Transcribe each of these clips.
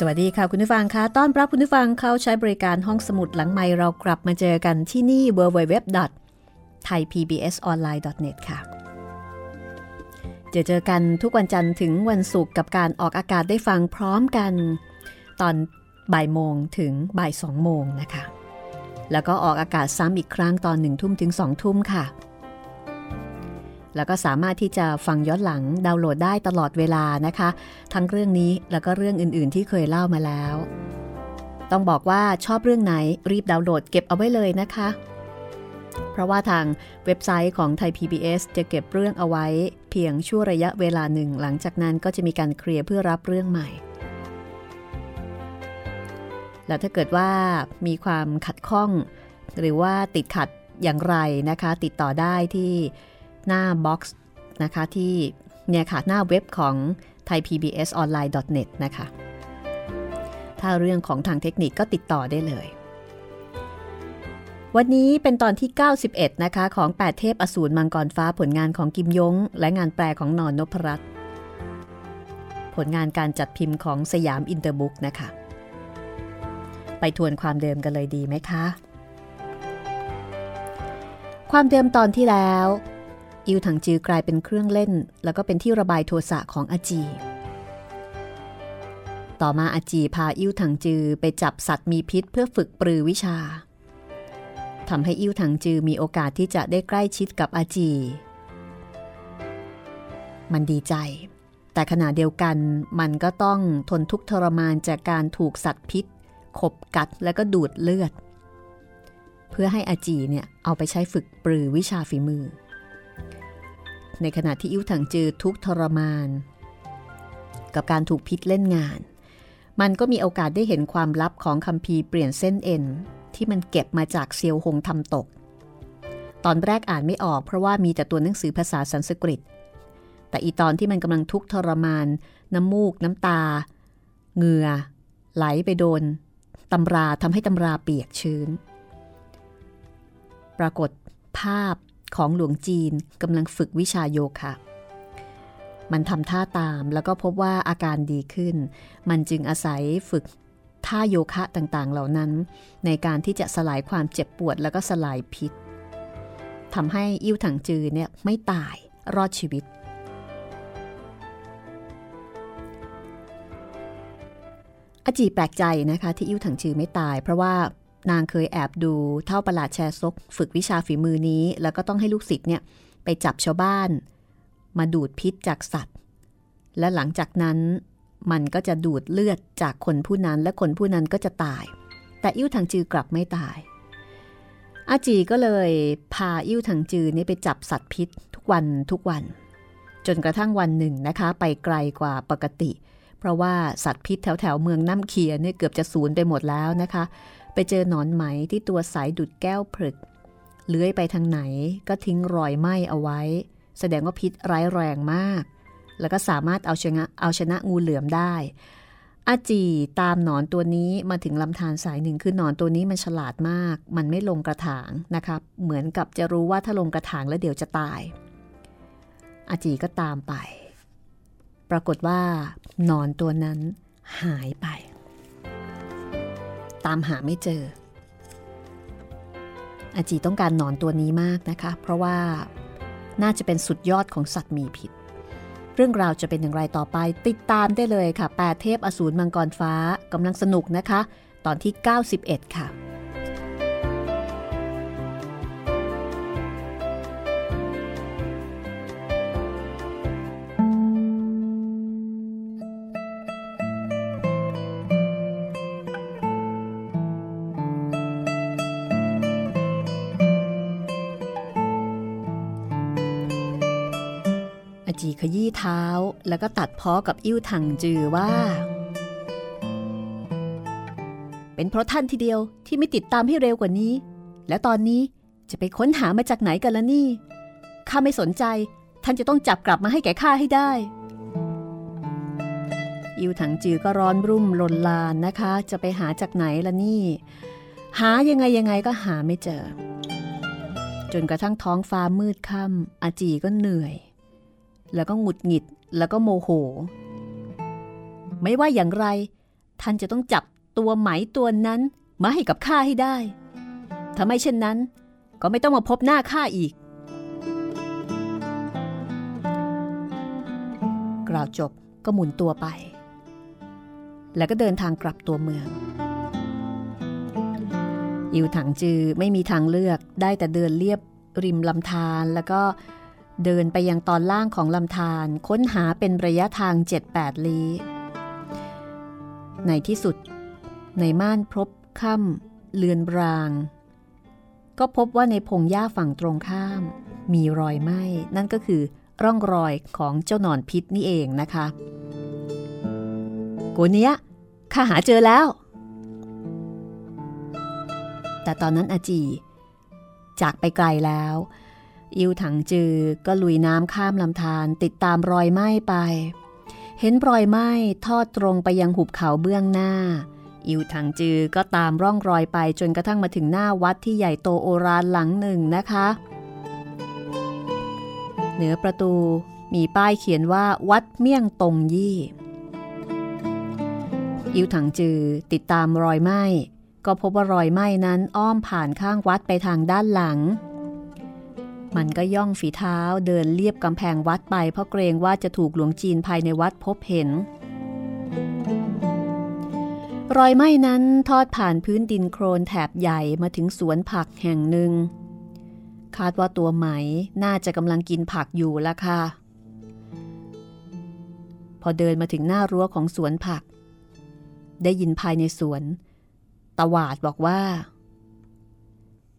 สวัสดีค่ะคุณผู้ฟังคะต้อนรับคุณผู้ฟังเข้าใช้บริการห้องสมุดหลังไมเรากลับมาเจอกันที่นี่ www.thaipbsonline.net ค่ะ จะเจอกันทุกวันจันทร์ถึงวันศุกร์กับการออกอากาศได้ฟังพร้อมกัน ตอนบ่ายโมงถึงบ่ายสองโมงนะคะ แล้วก็ออกอากาศซ้ำอีกครั้งตอนหนึ่งทุ่มถึงสองทุ่มค่ะ แล้วก็สามารถที่จะฟังย้อนหลังดาวน์โหลดได้ตลอดเวลานะคะ ทั้งเรื่องนี้แล้วก็เรื่องอื่นๆ ที่เคยเล่ามาแล้ว ต้องบอกว่าชอบเรื่องไหนรีบดาวน์โหลดเก็บเอาไว้เลยนะคะ เพราะว่าทางเว็บไซต์ของไทย PBS จะเก็บเรื่องเอาไว้เพียงชั่วระยะเวลาหนึ่ง หลังจากนั้นก็จะมีการเคลียร์เพื่อรับเรื่องใหม่แล้วถ้าเกิดว่ามีความขัดข้อง หรือว่าติดขัดอย่างไรนะคะ ติดต่อได้ที่ หน้า box นะคะที่เนี่ยค่ะหน้าเว็บของ thaipbsonline.net นะคะ ถ้าเรื่องของทางเทคนิคก็ติดต่อได้เลย วันนี้เป็นตอนที่ 91 นะคะ ของ 8 เทพอสูรมังกรฟ้าผลงานของกิมยง และงานแปลของนอนนพรัตน์ผลงานการจัดพิมพ์ของสยามอินเตอร์บุ๊กนะคะ ไปทวนความเดิมกันเลยดีไหมคะ ความเดิมตอนที่แล้ว อิวถังจือกลายเป็นเครื่องเล่น แล้วก็เป็นที่ระบายโทสะของอาจี ต่อมาอาจีพาอิวถังจือไปจับสัตว์มีพิษเพื่อฝึกปรือวิชาทำให้อิวถังจือมีโอกาสที่จะได้ใกล้ชิดกับอาจี มันดีใจ แต่ขณะเดียวกันมันก็ต้องทนทุกข์ทรมานจากการถูกสัตว์พิษ ขบกัดแล้วก็ดูดเลือด เพื่อให้อาจีเนี่ยเอาไปใช้ฝึกปรือวิชาฝีมือ ในขณะที่อิ้วถังจือทุกทรมาน กับการถูกพิษเล่นงาน มันก็มีโอกาสได้เห็นความลับของคัมภีเปลี่ยนเส้นเอ็น ที่มันเก็บมาจากเซียวหงทำตก ตอนแรกอ่านไม่ออกเพราะว่ามีแต่ตัวหนังสือภาษาสันสกฤต แต่อีตอนที่มันกำลังทุกทรมาน น้ำมูก น้ำตา เหงื่อ ไหลไปโดนตำราทำให้ตำราเปียกชื้น ปรากฏภาพ ของหลวงจีนกำลังฝึกวิชาโยคะมันทำท่าตามแล้วก็พบว่าอาการดีขึ้น มันจึงอาศัยฝึกท่าโยคะต่างๆ เหล่านั้น ในการที่จะสลายความเจ็บปวดแล้วก็สลายพิษทำให้อิ่วถังจือเนี่ยไม่ตายรอดชีวิต อจีแปลกใจนะคะที่อิ่วถังจือไม่ตาย เพราะว่า นางเคยแอบดูเท่าประหลาดแชร์ซก ฝึกวิชาฝีมือนี้ แล้วก็ต้องให้ลูกศิษย์เนี่ยไปจับชาวบ้าน มาดูดพิษจากสัตว์ และหลังจากนั้นมันก็จะดูดเลือดจากคนผู้นั้นและคนผู้นั้นก็จะตาย แต่อิ่วถังจือกลับไม่ตาย อาจีก็เลยพาอิ่วถังจือนี่ไปจับสัตว์พิษทุกวันทุกวัน จนกระทั่งวันหนึ่งนะคะ ไปไกลกว่าปกติ เพราะว่าสัตว์พิษแถวแถวเมืองน้ำเคียเนี่ยเกือบจะสูญไปหมดแล้วนะคะ ไปเจอหนอนไหมที่ตัวใสดุดแก้วผลึก เลื้อยไปทางไหนก็ทิ้งรอยไหม้เอาไว้ แสดงว่าพิษร้ายแรงมาก แล้วก็สามารถเอาชนะเอาชนะงูเหลือมได้ อาจีตามหนอนตัวนี้มาถึงลำธารสายหนึ่งคือหนอนตัวนี้มันฉลาดมาก มันไม่ลงกระถางนะครับเหมือนกับจะรู้ว่าถ้าลงกระถางแล้วเดี๋ยวจะตาย อาจีก็ตามไป ปรากฏว่าหนอนตัวนั้นหายไป ตามหาไม่เจอ อาจีต้องการหนอนตัวนี้มากนะคะ เพราะว่าน่าจะเป็นสุดยอดของสัตว์มีพิษเรื่องราวจะเป็นอย่างไรต่อไป ติดตามได้เลยค่ะ แปดเทพอสูรมังกรฟ้ากำลังสนุกนะคะ ตอนที่ 91 ค่ะ แล้วก็ตัดพ้อกับอิ่วถังจือว่า เป็นเพราะท่านทีเดียวที่ไม่ติดตามให้เร็วกว่านี้ และตอนนี้จะไปค้นหามาจากไหนกันละนี่ข้าไม่สนใจ ท่านจะต้องจับกลับมาให้แก่ข้าให้ได้อิวถังจือก็ร้อนรุ่มลนลานนะคะ จะไปหาจากไหนละนี่ หายังไงยังไงก็หาไม่เจอ จนกระทั่งท้องฟ้ามืดค่ำอาจีก็เหนื่อย แล้วก็หงุดหงิด แล้วก็โมโห ไม่ว่าอย่างไร ท่านจะต้องจับตัวไหมตัวนั้นมาให้กับข้าให้ได้ ถ้าไม่เช่นนั้น ก็ไม่ต้องมาพบหน้าข้าอีก กล่าวจบก็หมุนตัวไป แล้วก็เดินทางกลับตัวเมือง อิวถังจือไม่มีทางเลือกได้แต่เดินเลียบริมลำธารแล้วก็ เดินไปยังตอนล่างของลำธารค้นหาเป็นระยะทาง 7-8 ลี้ ในที่สุด ในม่านพบค่ำเลือนราง ก็พบว่าในพงหญ้าฝั่งตรงข้าม มีรอยไหม้ นั่นก็คือร่องรอยของเจ้าหนอนพิษนี่เองนะคะกูเนี้ยข้าหาเจอแล้ว แต่ตอนนั้นอาจี จากไปไกลแล้ว อิวถังจือก็ลุยน้ำข้ามลำธารติดตามรอยไหม้ไป เห็นรอยไหม้ทอดตรงไปยังหุบเขาเบื้องหน้า อิวถังจือก็ตามร่องรอยไปจนกระทั่งมาถึงหน้าวัดที่ใหญ่โตโอรานหลังหนึ่งนะคะ เหนือประตูมีป้ายเขียนว่าวัดเมี่ยงตงยี่อิวถังจือติดตามรอยไหม้ก็พบว่ารอยไหม้นั้นอ้อมผ่านข้างวัดไปทางด้านหลัง มันก็ย่องฝีเท้าเดินเลียบกำแพงวัดไปเพราะเกรงว่าจะถูกหลวงจีนภายในวัดพบเห็น รอยไหม้นั้นทอดผ่านพื้นดินโครนแถบใหญ่มาถึงสวนผักแห่งหนึ่ง คาดว่าตัวไหมน่าจะกำลังกินผักอยู่ละค่ะ พอเดินมาถึงหน้ารั้วของสวนผัก ได้ยินภายในสวนตวาดบอกว่า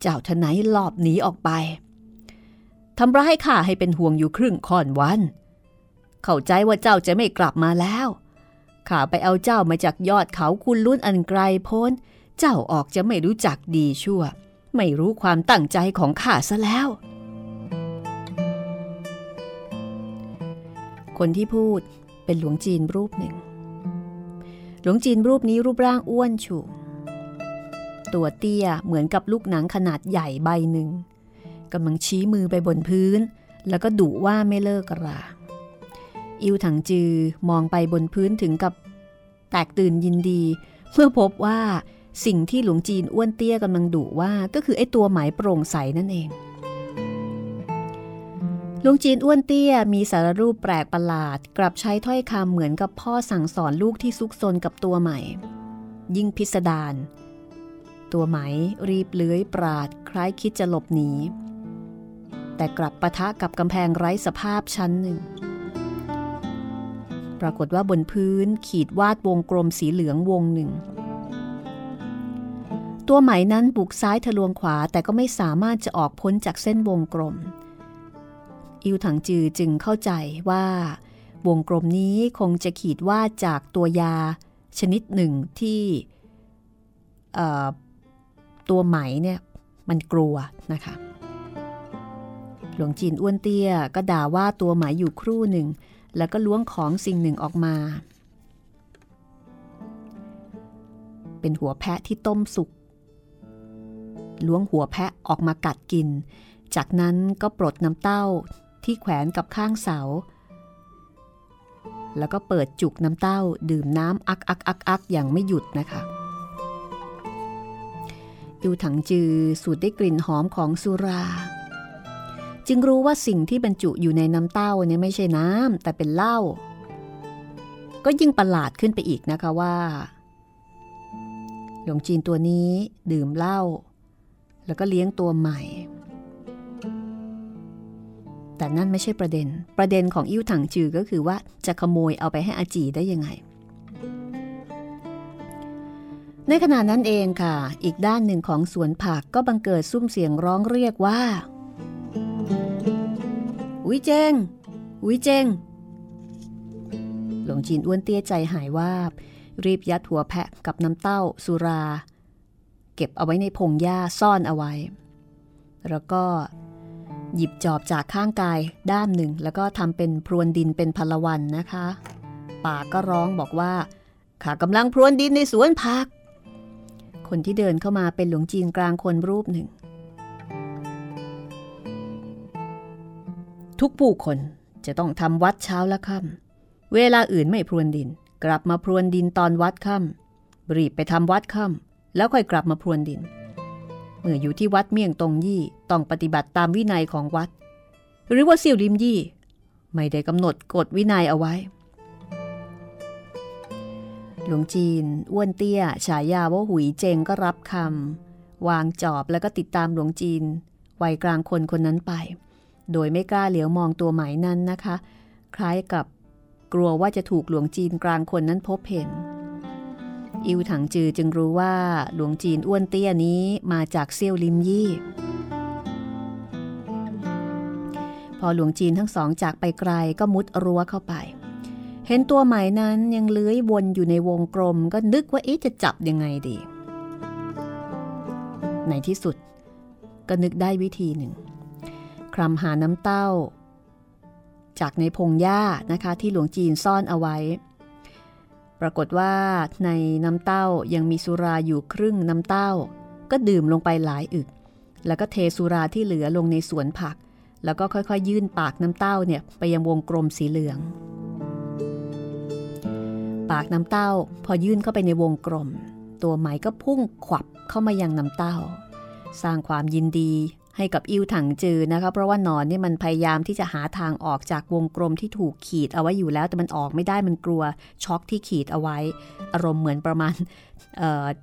เจ้าทนายหลอบหนีออกไป ทำร้ายข้าให้เป็นห่วงอยู่ครึ่งค่อนวัน เข้าใจว่าเจ้าจะไม่กลับมาแล้วข้าไปเอาเจ้ามาจากยอดเขาคุณลุ้นอันไกลโพ้น เจ้าออกจะไม่รู้จักดีชั่ว ไม่รู้ความตั้งใจของข้าซะแล้ว คนที่พูดเป็นหลวงจีนรูปหนึ่ง หลวงจีนรูปนี้รูปร่างอ้วนฉุตัวเตี้ยเหมือนกับลูกหนังขนาดใหญ่ใบหนึ่ง กำลังชี้มือไปบนพื้น แล้วก็ดุว่าไม่เลิกราอิวถังจือมองไปบนพื้นถึงกับแตกตื่นยินดี เมื่อพบว่าสิ่งที่หลวงจีนอ้วนเตี้ยกำลังดุว่าก็คือไอ้ตัวหมายโปร่งใสนั่นเอง หลวงจีนอ้วนเตี้ยมีสารรูปแปลกประหลาด กลับใช้ถ้อยคำเหมือนกับพ่อสั่งสอนลูกที่ซุกซนกับตัวใหม่ ยิ่งพิสดารตัวไหมรีบเลื้อยปราดคล้ายคิดจะหลบหนี แต่กลับปะทะกับกำแพงไร้สภาพชั้นหนึ่ง ปรากฏว่าบนพื้นขีดวาดวงกลมสีเหลืองวงหนึ่ง ตัวไหมนั้นบุกซ้ายทะลวงขวาแต่ก็ไม่สามารถจะออกพ้นจากเส้นวงกลม อิวถังจือจึงเข้าใจว่า วงกลมนี้คงจะขีดวาดจากตัวยาชนิดหนึ่งที่ตัวไหมเนี่ยมันกลัวนะคะ หลวงจีนอ้วนเตี้ยก็ด่าว่าตัวหมายอยู่ครู่หนึ่ง แล้วก็ล้วงของสิ่งหนึ่งออกมา เป็นหัวแพะที่ต้มสุก ล้วงหัวแพะออกมากัดกิน จากนั้นก็ปลดน้ำเต้าที่แขวนกับข้างเสา แล้วก็เปิดจุกน้ำเต้า ดื่มน้ำอักอักอักอักอย่างไม่หยุดนะคะยูถังจือสูดได้กลิ่นหอมของสุรา จึงรู้ว่าสิ่งที่บรรจุอยู่ในน้ำเต้าเนี่ยไม่ใช่น้ำแต่เป็นเหล้าก็ยิ่งประหลาดขึ้นไปอีกนะคะว่าหลวงจีนตัวนี้ดื่มเหล้าแล้วก็เลี้ยงตัวใหม่ แต่นั่นไม่ใช่ประเด็น ประเด็นของอิ้วถังจือก็คือว่าจะขโมยเอาไปให้อาจีได้ยังไง ในขณะนั้นเองค่ะ อีกด้านหนึ่งของสวนผักก็บังเกิดซุ้มเสียงร้องเรียกว่า วิเจงวิเจงหลวงจีนอ้วนเตี้ยใจหายว่ารีบยัดหัวแพะกับน้ำเต้าสุรา เก็บเอาไว้ในพงหญ้าซ่อนเอาไว้ แล้วก็หยิบจอบจากข้างกายด้ามหนึ่ง แล้วก็ทำเป็นพรวนดินเป็นพลวันนะคะ ป่าก็ร้องบอกว่าข้ากำลังพรวนดินในสวนผัก คนที่เดินเข้ามาเป็นหลวงจีนกลางคนรูปหนึ่ง ทุกผู้คนจะต้องทำวัดเช้าและค่ำเวลาอื่นไม่พรวนดิน กลับมาพรวนดินตอนวัดค่ำรีบไปทำวัดค่ำแล้วค่อยกลับมาพรวนดิน เมื่ออยู่ที่วัดเมี่ยงตงยี่ต้องปฏิบัติตามวินัยของวัด หรือว่าเสี่ยวริมยี่ ไม่ได้กำหนดกฎวินัยเอาไว้หลวงจีนอ้วนเตี้ย ฉายาว่าหุยเจงก็รับคำวางจอบแล้วก็ติดตามหลวงจีนวัยกลางคนคนนั้นไป โดยไม่กล้าเหลียวมองตัวหมายนั้นนะคะ คล้ายกับกลัวว่าจะถูกหลวงจีนกลางคนนั้นพบเห็น อิวถังจือจึงรู้ว่าหลวงจีนอ้วนเตี้ยนี้มาจากเซี่ยวลิมยี่ พอหลวงจีนทั้งสองจากไปไกลก็มุดรั้วเข้าไป เห็นตัวหมนั้นยังเลื้อยวนอยู่ในวงกลม ก็นึกว่าเอ๊ะจะจับยังไงดี ในที่สุดก็นึกได้วิธีหนึ่ง คลำหาน้ำเต้า จากในพงหญ้านะคะที่หลวงจีนซ่อนเอาไว้ ปรากฏว่าในน้ำเต้ายังมีสุราอยู่ครึ่งน้ำเต้า ก็ดื่มลงไปหลายอึก แล้วก็เทสุราที่เหลือลงในสวนผัก แล้วก็ค่อยๆยื่นปากน้ำเต้าเนี่ยไปยังวงกลมสีเหลือง ปากน้ำเต้าพอยื่นเข้าไปในวงกลม ตัวไหมก็พุ่งขวับเข้ามายังน้ำเต้า สร้างความยินดี ให้กับอิวถังจือนะคะ เพราะว่านอนนี่มันพยายามที่จะหาทางออกจากวงกลมที่ถูกขีดเอาไว้อยู่แล้ว แต่มันออกไม่ได้มันกลัวช็อกที่ขีดเอาไว้ อารมณ์เหมือนประมาณ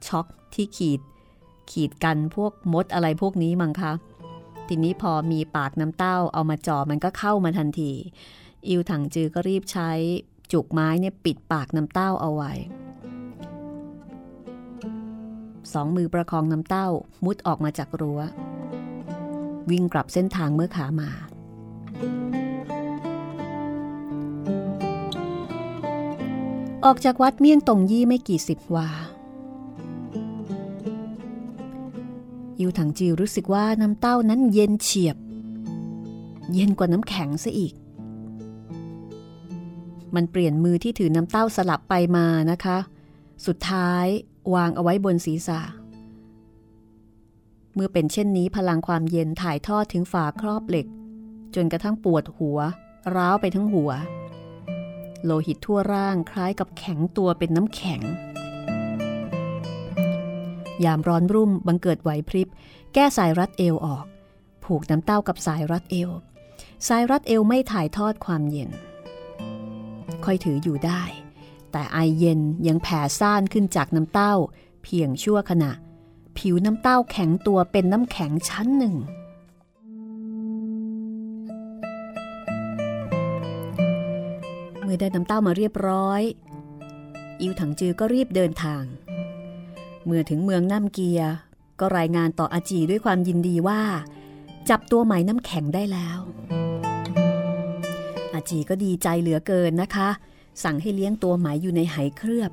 ช็อกที่ขีด ขีดกันพวกมดอะไรพวกนี้มั้งคะทีนี้พอมีปากน้ำเต้าเอามาจ่อมันก็เข้ามาทันที อิวถังจือก็รีบใช้จุกไม้เนี่ยปิดปากน้ำเต้าเอาไว้สองมือประคองน้ำเต้ามุดออกมาจากรัว้ว วิ่งกลับเส้นทางเมื่อขามา ออกจากวัดเมี่ยงตงยี่ไม่กี่สิบวาอิวถังจิวรู้สึกว่าน้ำเต้านั้นเย็นเฉียบ เย็นกว่าน้ำแข็งซะอีก มันเปลี่ยนมือที่ถือน้ำเต้าสลับไปมานะคะ สุดท้ายวางเอาไว้บนศีรษะ เมื่อเป็นเช่นนี้พลังความเย็นถ่ายทอดถึงฝาครอบเหล็ก จนกระทั่งปวดหัว ร้าวไปทั้งหัว โลหิตทั่วร่างคล้ายกับแข็งตัวเป็นน้ำแข็ง ยามร้อนรุ่มบังเกิดไหวพริบ แก้สายรัดเอวออก ผูกน้ำเต้ากับสายรัดเอว สายรัดเอวไม่ถ่ายทอดความเย็น ค่อยถืออยู่ได้ แต่ไอเย็นยังแผ่ซ่านขึ้นจากน้ำเต้า เพียงชั่วขณะ ผิวน้ำเต้าแข็งตัวเป็นน้ำแข็งชั้นหนึ่ง เมื่อได้น้ำเต้ามาเรียบร้อย อิวถังจือก็รีบเดินทาง เมื่อถึงเมืองน้ำเกีย ก็รายงานต่ออาจีด้วยความยินดีว่า จับตัวไหมน้ำแข็งได้แล้ว อาจีก็ดีใจเหลือเกินนะคะ สั่งให้เลี้ยงตัวไหมอยู่ในไหเคลือบ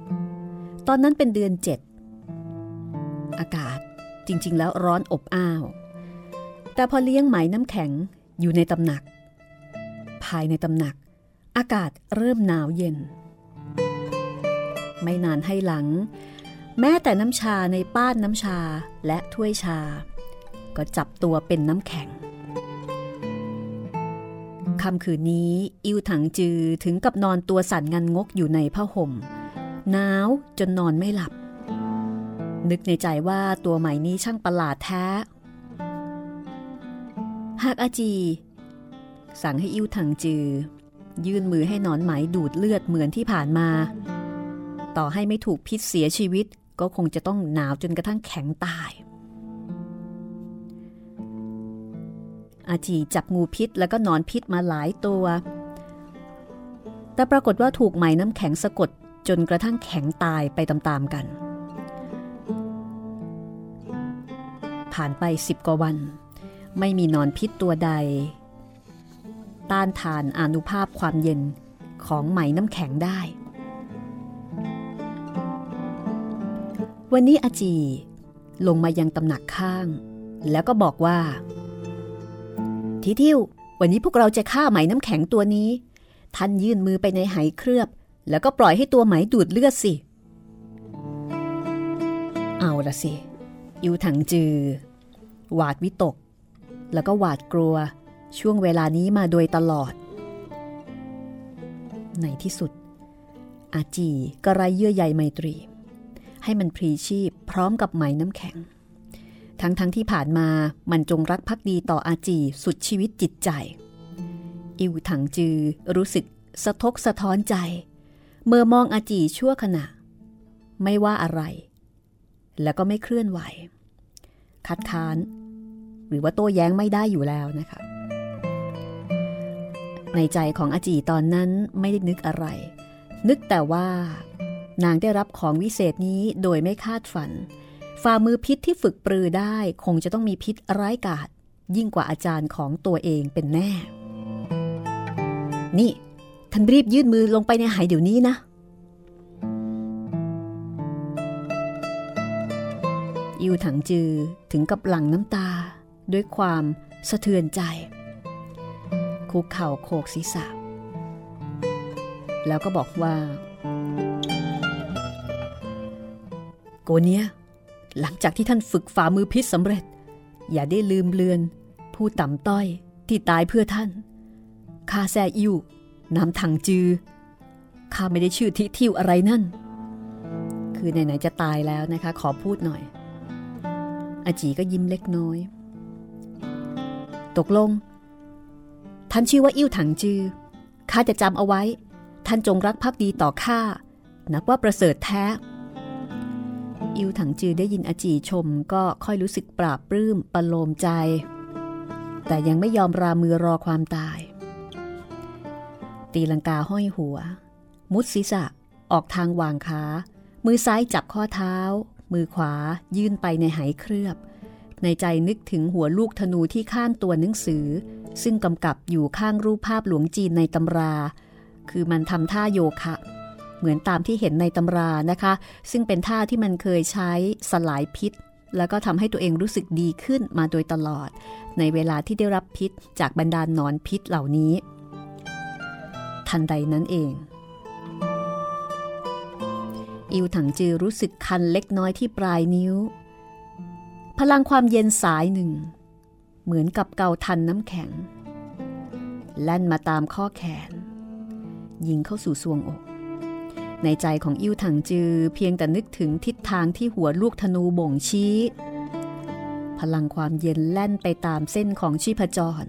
ตอนนั้นเป็นเดือนเจ็ด อากาศ จริง ๆ แล้วร้อนอบอ้าว แต่พอเลี้ยงไหมน้ำแข็งอยู่ในตำหนัก ภายในตำหนัก อากาศเริ่มหนาวเย็น ไม่นานให้หลัง แม้แต่น้ำชาในป้านน้ำชาและถ้วยชา ก็จับตัวเป็นน้ำแข็งค่ำคืนนี้อิวถังจือถึงกับนอนตัวสั่นงันงกอยู่ในผ้าห่มหนาวจนนอนไม่หลับ นึกในใจว่าตัวใหม่นี้ช่างประหลาดแท้ หากอาจี สั่งให้อิวถังจือ ยื่นมือให้นอนไหมดูดเลือดเหมือนที่ผ่านมา ต่อให้ไม่ถูกพิษเสียชีวิต ก็คงจะต้องหนาวจนกระทั่งแข็งตาย อาจีจับงูพิษแล้วก็นอนพิษมาหลายตัว แต่ปรากฏว่าถูกไหมน้ำแข็งสะกดจนกระทั่งแข็งตายไปตามๆกัน ผ่านไปสิบกว่าวัน ไม่มีนอนพิษตัวใด ต้านทานอนุภาพความเย็นของไหมน้ำแข็งได้ วันนี้อาจีลงมายังตำหนักข้าง แล้วก็บอกว่าทีทิววันนี้พวกเราจะฆ่าไหมน้ำแข็งตัวนี้ ท่านยื่นมือไปในไหเคลือบ แล้วก็ปล่อยให้ตัวไหมดูดเลือดสิ เอาละสิ อิวถังจือ หวาดวิตก แล้วก็หวาดกลัวช่วงเวลานี้มาโดยตลอด ในที่สุด อาจีก็ไรเยื่อใยไมตรี ให้มันพรีชีพพร้อมกับไหมน้ำแข็ง ทั้งทั้งที่ผ่านมามันจงรักภักดีต่ออาจีสุดชีวิตจิตใจ อิวถังจือรู้สึกสะทกสะท้อนใจ เมื่อมองอาจีชั่วขณะ ไม่ว่าอะไร แล้วก็ไม่เคลื่อนไหว คัดค้าน หรือว่าโต้แย้งไม่ได้อยู่แล้วนะคะ ในใจของอาจีตอนนั้นไม่ได้นึกอะไร นึกแต่ว่านางได้รับของวิเศษนี้โดยไม่คาดฝัน ฝ่ามือพิษที่ฝึกปรือได้คงจะต้องมีพิษร้ายกาจยิ่งกว่าอาจารย์ของตัวเองเป็นแน่ นี่ท่านรีบยื่นมือลงไปในหายเดี๋ยวนี้นะ อิวถังจือถึงกับหลั่งน้ำตา ด้วยความสะเทือนใจ คุกเข่าโคกศีรษะ แล้วก็บอกว่า โกเนียหลังจากที่ท่านฝึกฝ่ามือพิษสำเร็จ อย่าได้ลืมเลือน ผู้ต่ำต้อยที่ตายเพื่อท่านข้าแซอิวนำถังจือข้าไม่ได้ชื่อทิทิวอะไรนั่น คือไหนๆจะตายแล้วนะคะ ขอพูดหน่อย อาจีก็ยิ้มเล็กน้อย ตกลง ท่านชื่อว่าอิ่วถังจือ ข้าจะจำเอาไว้ ท่านจงรักภักดีต่อข้า นับว่าประเสริฐแท้ อิวถังจือได้ยินอาจีชมก็ค่อยรู้สึกปราบปลื้มประโลมใจ แต่ยังไม่ยอมรามือรอความตาย ตีลังกาห้อยหัว มุดศีรษะ ออกทางวางขา มือซ้ายจับข้อเท้า มือขวายื่นไปในไหเคลือบ ในใจนึกถึงหัวลูกธนูที่ข้างตัวหนังสือ ซึ่งกำกับอยู่ข้างรูปภาพหลวงจีนในตำรา คือมันทำท่าโยคะ เหมือนตามที่เห็นในตำรานะคะ ซึ่งเป็นท่าที่มันเคยใช้สลายพิษ แล้วก็ทำให้ตัวเองรู้สึกดีขึ้นมาโดยตลอด ในเวลาที่ได้รับพิษจากบรรดานนอนพิษเหล่านี้ ทันใดนั้นเอง อิวถังจือรู้สึกคันเล็กน้อยที่ปลายนิ้ว พลังความเย็นสายหนึ่ง เหมือนกับเกาทันน้ำแข็ง แล่นมาตามข้อแขน ยิงเข้าสู่ซวงอก ในใจของอิวถังจือเพียงแต่นึกถึงทิศทางที่หัวลูกธนูบ่งชี้ พลังความเย็นแล่นไปตามเส้นของชีพจร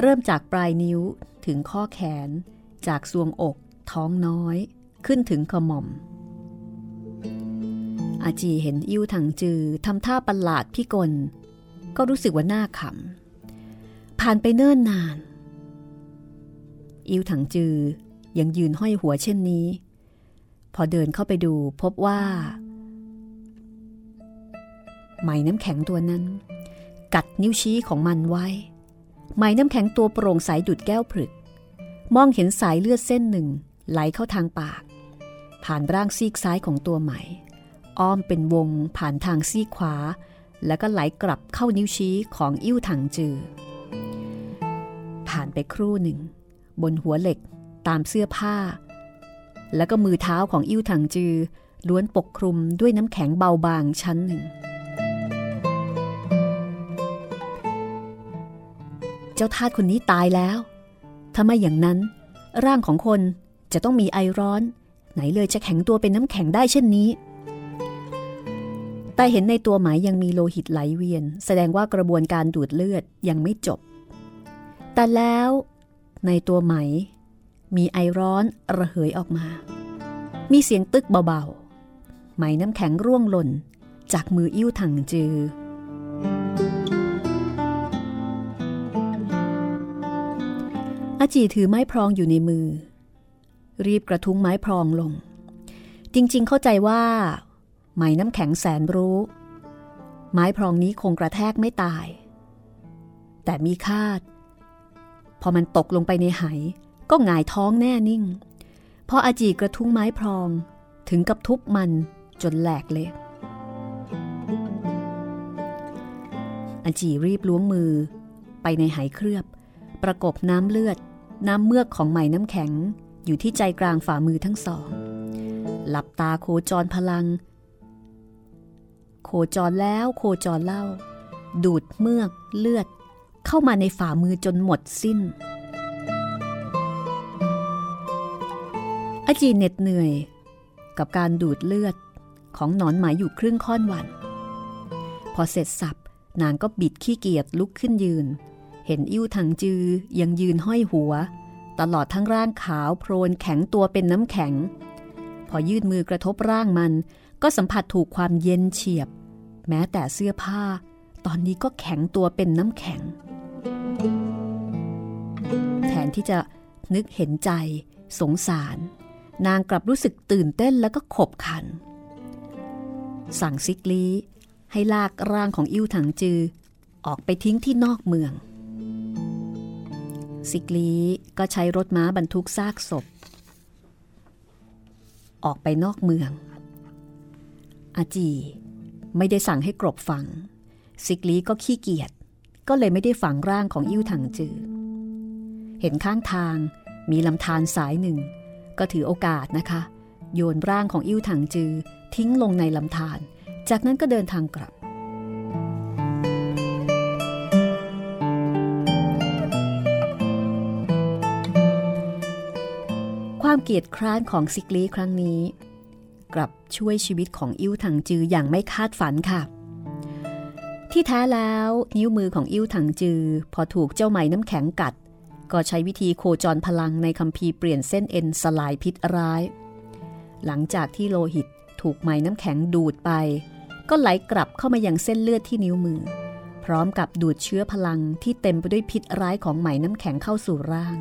เริ่มจากปลายนิ้วถึงข้อแขน จากซวงอก ท้องน้อย ขึ้นถึงขมอม อาจีเห็นอิ้วถังจือทำท่าประหลาดพี่กล ก็รู้สึกว่าหน้าขำ ผ่านไปเนิ่นนานอิ้วถังจือยังยืนห้อยหัวเช่นนี้ พอเดินเข้าไปดูพบว่า ไหมน้ำแข็งตัวนั้น กัดนิ้วชี้ของมันไว้ ไหมน้ำแข็งตัวโปร่งใสดุดแก้วผลึก มองเห็นสายเลือดเส้นหนึ่งไหลเข้าทางปาก ผ่านร่างซีกซ้ายของตัวไหม อ้อมเป็นวงผ่านทางซีขวา แล้วก็ไหลกลับเข้านิ้วชี้ของอิ่วถังจือ ผ่านไปครู่หนึ่ง บนหัวเหล็กตามเสื้อผ้า แล้วก็มือเท้าของอิ่วถังจือล้วนปกคลุมด้วยน้ำแข็งเบาบางชั้นหนึ่ง เจ้าทาสคนนี้ตายแล้ว ถ้าไม่อย่างนั้น ร่างของคนจะต้องมีไอร้อน ไหนเลยจะแข็งตัวเป็นน้ำแข็งได้เช่นนี้ แต่เห็นในตัวหมายยังมีโลหิตไหลเวียน แสดงว่ากระบวนการดูดเลือดยังไม่จบ แต่แล้วในตัวไหม มีไอร้อนระเหยออกมา มีเสียงตึกเบาๆ ไหมน้ำแข็งร่วงหล่น จากมืออิ่วถังจือ อาจีถือไม้พรองอยู่ในมือ รีบกระทุ้งไม้พรองลง จริงๆเข้าใจว่า ไหมน้ำแข็งแสนรู้ ไม้พรองนี้คงกระแทกไม่ตาย แต่มีคาด พอมันตกลงไปในไหก็หงายท้องแน่นิ่ง พออาจีกระทุ้งไม้พรองถึงกับทุบมันจนแหลกเลยอาจีรีบล้วงมือ ไปในไหเคลือบ ประกบน้ำเลือด น้ำเมือกของไหมน้ำแข็งอยู่ที่ใจกลางฝ่ามือทั้งสอง หลับตาโคจรพลัง โคจรแล้วโคจรเล่า ดูดเมือกเลือด เข้ามาในฝ่ามือจนหมดสิ้น อาจีเหน็ดเหนื่อย กับการดูดเลือดของหนอนหมายอยู่ครึ่งค่อนวัน พอเสร็จสับนางก็บิดขี้เกียจลุกขึ้นยืน เห็นอิ่วถังจือยังยืนห้อยหัว ตลอดทั้งร่างขาวโพลนแข็งตัวเป็นน้ำแข็ง พอยืดมือกระทบร่างมัน ก็สัมผัสถูกความเย็นเฉียบ แม้แต่เสื้อผ้า ตอนนี้ก็แข็งตัวเป็นน้ำแข็ง แทนที่จะนึกเห็นใจ สงสาร นางกลับรู้สึกตื่นเต้นแล้วก็ขบขัน สั่งซิกลีให้ลากร่างของอิ่วถังจือ ออกไปทิ้งที่นอกเมือง ซิกลีก็ใช้รถม้าบรรทุกซากศพ ออกไปนอกเมือง อาจี ไม่ได้สั่งให้กรบฝัง ซิกลีก็ขี้เกียจก็เลยไม่ได้ฝังร่างของอิ่วถังจือ เห็นข้างทางมีลำธารสายหนึ่ง ก็ถือโอกาสนะคะ โยนร่างของอิ่วถังจือทิ้งลงในลำธารจากนั้นก็เดินทางกลับ ความเกียดคร้านของซิกลีครั้งนี้ กลับช่วยชีวิตของอิ่วถังจืออย่างไม่คาดฝันค่ะ ที่แท้แล้วนิ้วมือของอิ่วถังจือ พอถูกเจ้าไหมน้ำแข็งกัด ก็ใช้วิธีโคจรพลังในคัมภีร์เปลี่ยนเส้นเอ็นสลายพิษร้าย หลังจากที่โลหิตถูกไหมน้ำแข็งดูดไป ก็ไหลกลับเข้ามายังเส้นเลือดที่นิ้วมือ พร้อมกับดูดเชื้อพลังที่เต็มไปด้วยพิษร้ายของไหมน้ำแข็งเข้าสู่ร่าง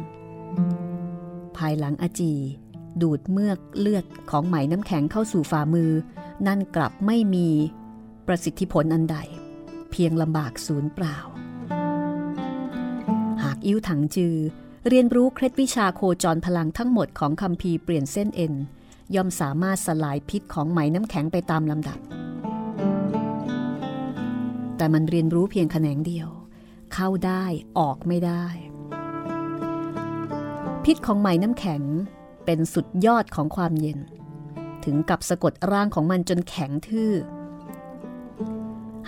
ภายหลังอาจี ดูดเมือกเลือดของไหมน้ำแข็งเข้าสู่ฝ่ามือ นั่นกลับไม่มีประสิทธิผลอันใด เพียงลำบากศูนย์เปล่า หากอิ้วถังจือ เรียนรู้เคล็ดวิชาโคจรพลังทั้งหมดของคำพีเปลี่ยนเส้นเอ็น ย่อมสามารถสลายพิษของไหมน้ำแข็งไปตามลำดับ แต่มันเรียนรู้เพียงแขนงเดียว เข้าได้ออกไม่ได้ พิษของไหมน้ำแข็ง เป็นสุดยอดของความเย็น ถึงกับสะกดร่างของมันจนแข็งทื่อ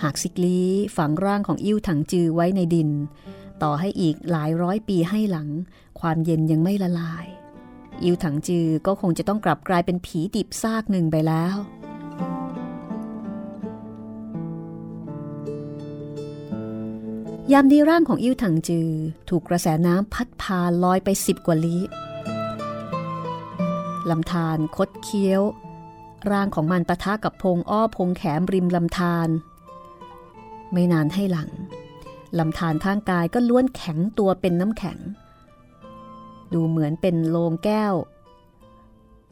หากซิกลีฝังร่างของอิ่วถังจือไว้ในดิน ต่อให้อีกหลายร้อยปีให้หลัง ความเย็นยังไม่ละลาย อิ่วถังจือก็คงจะต้องกลับกลายเป็นผีดิบซากหนึ่งไปแล้วยามดีร่างของอิ่วถังจือ ถูกกระแสน้ำพัดพาลอยไปสิบกว่าลี้ ลำธารคดเคี้ยว ร่างของมันปะทะกับพงอ้อพงแขมริมลำธารไม่นานให้หลังลำธารข้างกายก็ล้วนแข็งตัวเป็นน้ำแข็ง ดูเหมือนเป็นโลงแก้ว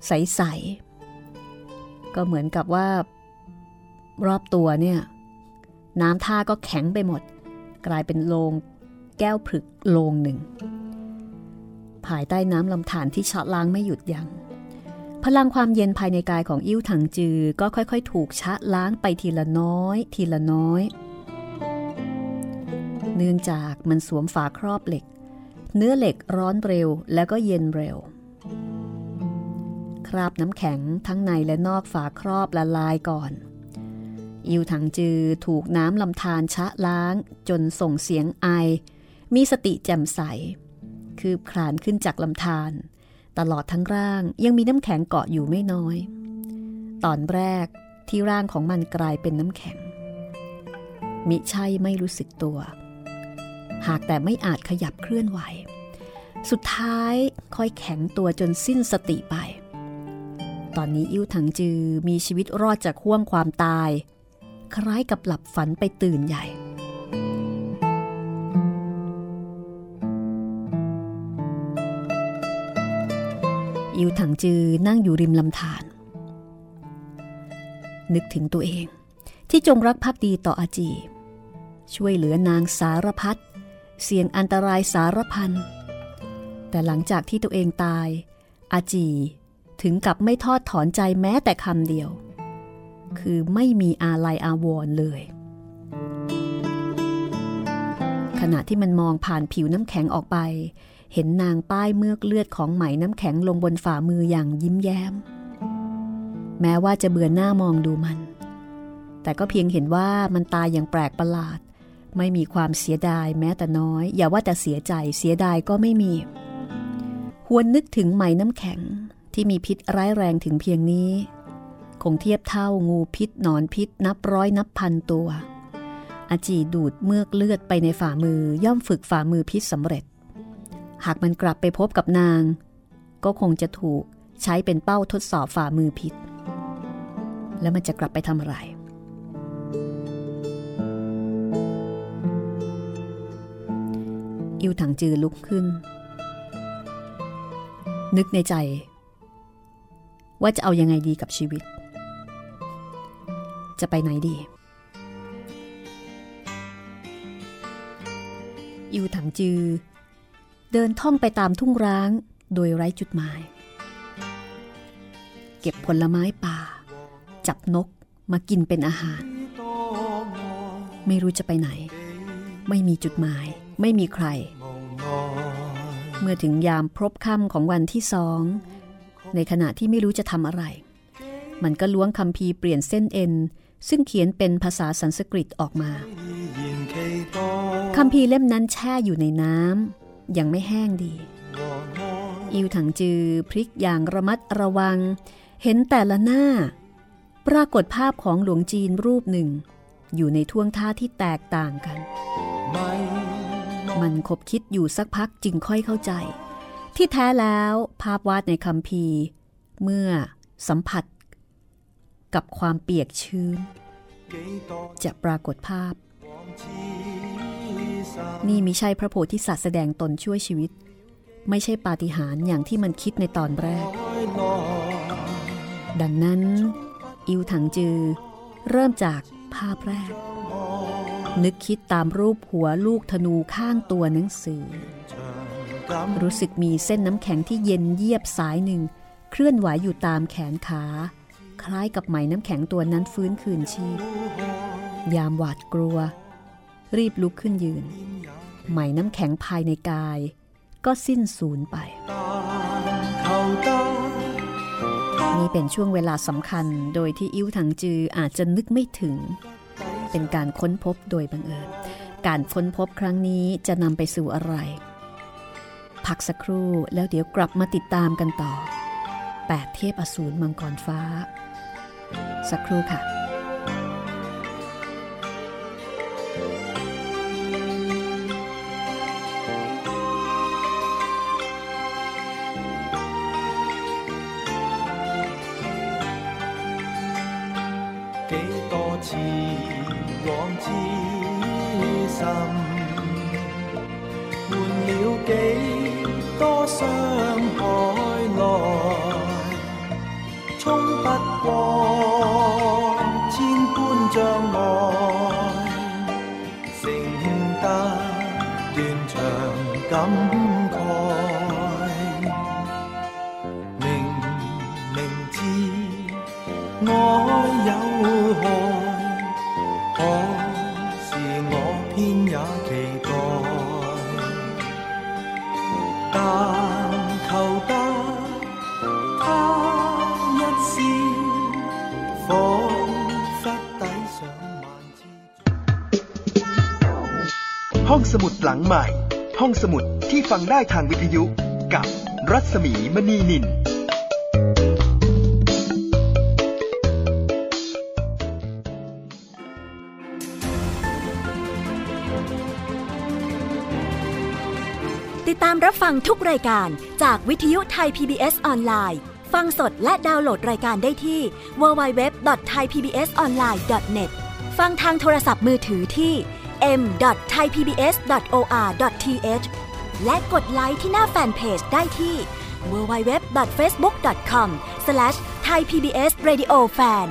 ใส ๆ ก็เหมือนกับว่า รอบตัวเนี่ย น้ำท่าก็แข็งไปหมด กลายเป็นโลงแก้วผึกโลงหนึ่ง ภายใต้น้ำลำธารที่ชะล้างไม่หยุดยัง้ง พลังความเย็นภายในกายของอิ่วถังจือก็ค่อยๆ ถูกชะล้างไปทีละน้อย ทีละน้อย เนื่องจากมันสวมฝาครอบเหล็ก เนื้อเหล็กร้อนเร็วแล้วก็เย็นเร็ว คราบน้ำแข็งทั้งในและนอกฝาครอบละลายก่อนอิวถังจือถูกน้ำลำธารชะล้างจนส่งเสียงไอ มีสติแจ่มใส คืบคลานขึ้นจากลำธาร ตลอดทั้งร่างยังมีน้ำแข็งเกาะอยู่ไม่น้อย ตอนแรกที่ร่างของมันกลายเป็นน้ำแข็ง มิใช่ไม่รู้สึกตัว หากแต่ไม่อาจขยับเคลื่อนไหว สุดท้ายค่อยแข็งตัวจนสิ้นสติไป ตอนนี้อิ่วถังจือมีชีวิตรอดจากห่วงความตาย คล้ายกับหลับฝันไปตื่นใหญ่ อิวถังจือนั่งอยู่ริมลำธารนึกถึงตัวเองที่จงรักภักดีต่ออาจี ช่วยเหลือนางสารพัดเสี่ยงอันตรายสารพันแต่หลังจากที่ตัวเองตาย อาจีถึงกับไม่ทอดถอนใจแม้แต่คำเดียว คือไม่มีอาลัยอาวรเลย ขณะที่มันมองผ่านผิวน้ำแข็งออกไป เห็นนางป้ายเมือกเลือดของไหมน้ำแข็งลงบนฝ่ามืออย่างยิ้มแย้ม แม้ว่าจะเบื่อหน้ามองดูมัน แต่ก็เพียงเห็นว่ามันตายอย่างแปลกประหลาด ไม่มีความเสียดายแม้แต่น้อย อย่าว่าแต่เสียใจเสียดายก็ไม่มี หวนนึกถึงไหมน้ำแข็งที่มีพิษร้ายแรงถึงเพียงนี้ คงเทียบเท่างูพิษนอนพิษนับร้อยนับพันตัวอาจีดูดเมือกเลือดไปในฝ่ามือย่อมฝึกฝ่ามือพิษสำเร็จ หากมันกลับไปพบกับนาง ก็คงจะถูกใช้เป็นเป้าทดสอบฝ่ามือผิดแล้วมันจะกลับไปทำอะไร อิวถังจือลุกขึ้น นึกในใจ ว่าจะเอายังไงดีกับชีวิต จะไปไหนดีอิวถังจือ เดินท่องไปตามทุ่งร้างโดยไร้จุดหมาย เก็บผลไม้ป่า จับนกมากินเป็นอาหาร ไม่รู้จะไปไหน ไม่มีจุดหมาย ไม่มีใคร เมื่อถึงยามพบค่ำของวันที่สอง ในขณะที่ไม่รู้จะทำอะไร มันก็ล้วงคำพีเปลี่ยนเส้นเอ็น ซึ่งเขียนเป็นภาษาสันสกฤตออกมาคำพีเล่มนั้นแช่อยู่ในน้ำ ยังไม่แห้งดี อิวถังจือพลิกอย่างระมัดระวัง เห็นแต่ละหน้า ปรากฏภาพของหลวงจีนรูปหนึ่ง อยู่ในท่วงท่าที่แตกต่างกัน มันคบคิดอยู่สักพักจึงค่อยเข้าใจ ที่แท้แล้วภาพวาดในคำพีเมื่อสัมผัส กับความเปียกชื้น จะปรากฏภาพ นี่มิใช่พระโพธิสัตว์แสดงตนช่วยชีวิต ไม่ใช่ปาฏิหาริย์อย่างที่มันคิดในตอนแรก ดังนั้น อิวถังจือ เริ่มจากภาพแรก นึกคิดตามรูปหัวลูกธนูข้างตัวหนังสือ รู้สึกมีเส้นน้ำแข็งที่เย็นเยียบสายหนึ่ง เคลื่อนไหวอยู่ตามแขนขา คล้ายกับไหมน้ำแข็งตัวนั้นฟื้นคืนชีพ ยามหวาดกลัว รีบลุกขึ้นยืน ไหมน้ำแข็งภายในกาย ก็สิ้นสูญไป นี่เป็นช่วงเวลาสำคัญโดยที่อิ้วถังจืออาจจะนึกไม่ถึง เป็นการค้นพบโดยบังเอิญ การค้นพบครั้งนี้จะนำไปสู่อะไร พักสักครู่แล้วเดี๋ยวกลับมาติดตามกันต่อแปดเทพอสูรมังกรฟ้า สักครู่ค่ะ 前往痴心，换了几多伤害来，冲不过。 หลังใหม่ ห้องสมุดที่ฟังได้ทางวิทยุกับรัศมีมณีนินติดตามรับฟังทุกรายการจากวิทยุไทย PBS ออนไลน์ ฟังสดและดาวน์โหลดรายการได้ที่ www.thaipbsonline.net ฟังทางโทรศัพท์มือถือที่ m.thaipbs.or.th และกดไลค์ที่หน้าแฟนเพจได้ที่ www.facebook.com/thaipbsradiofan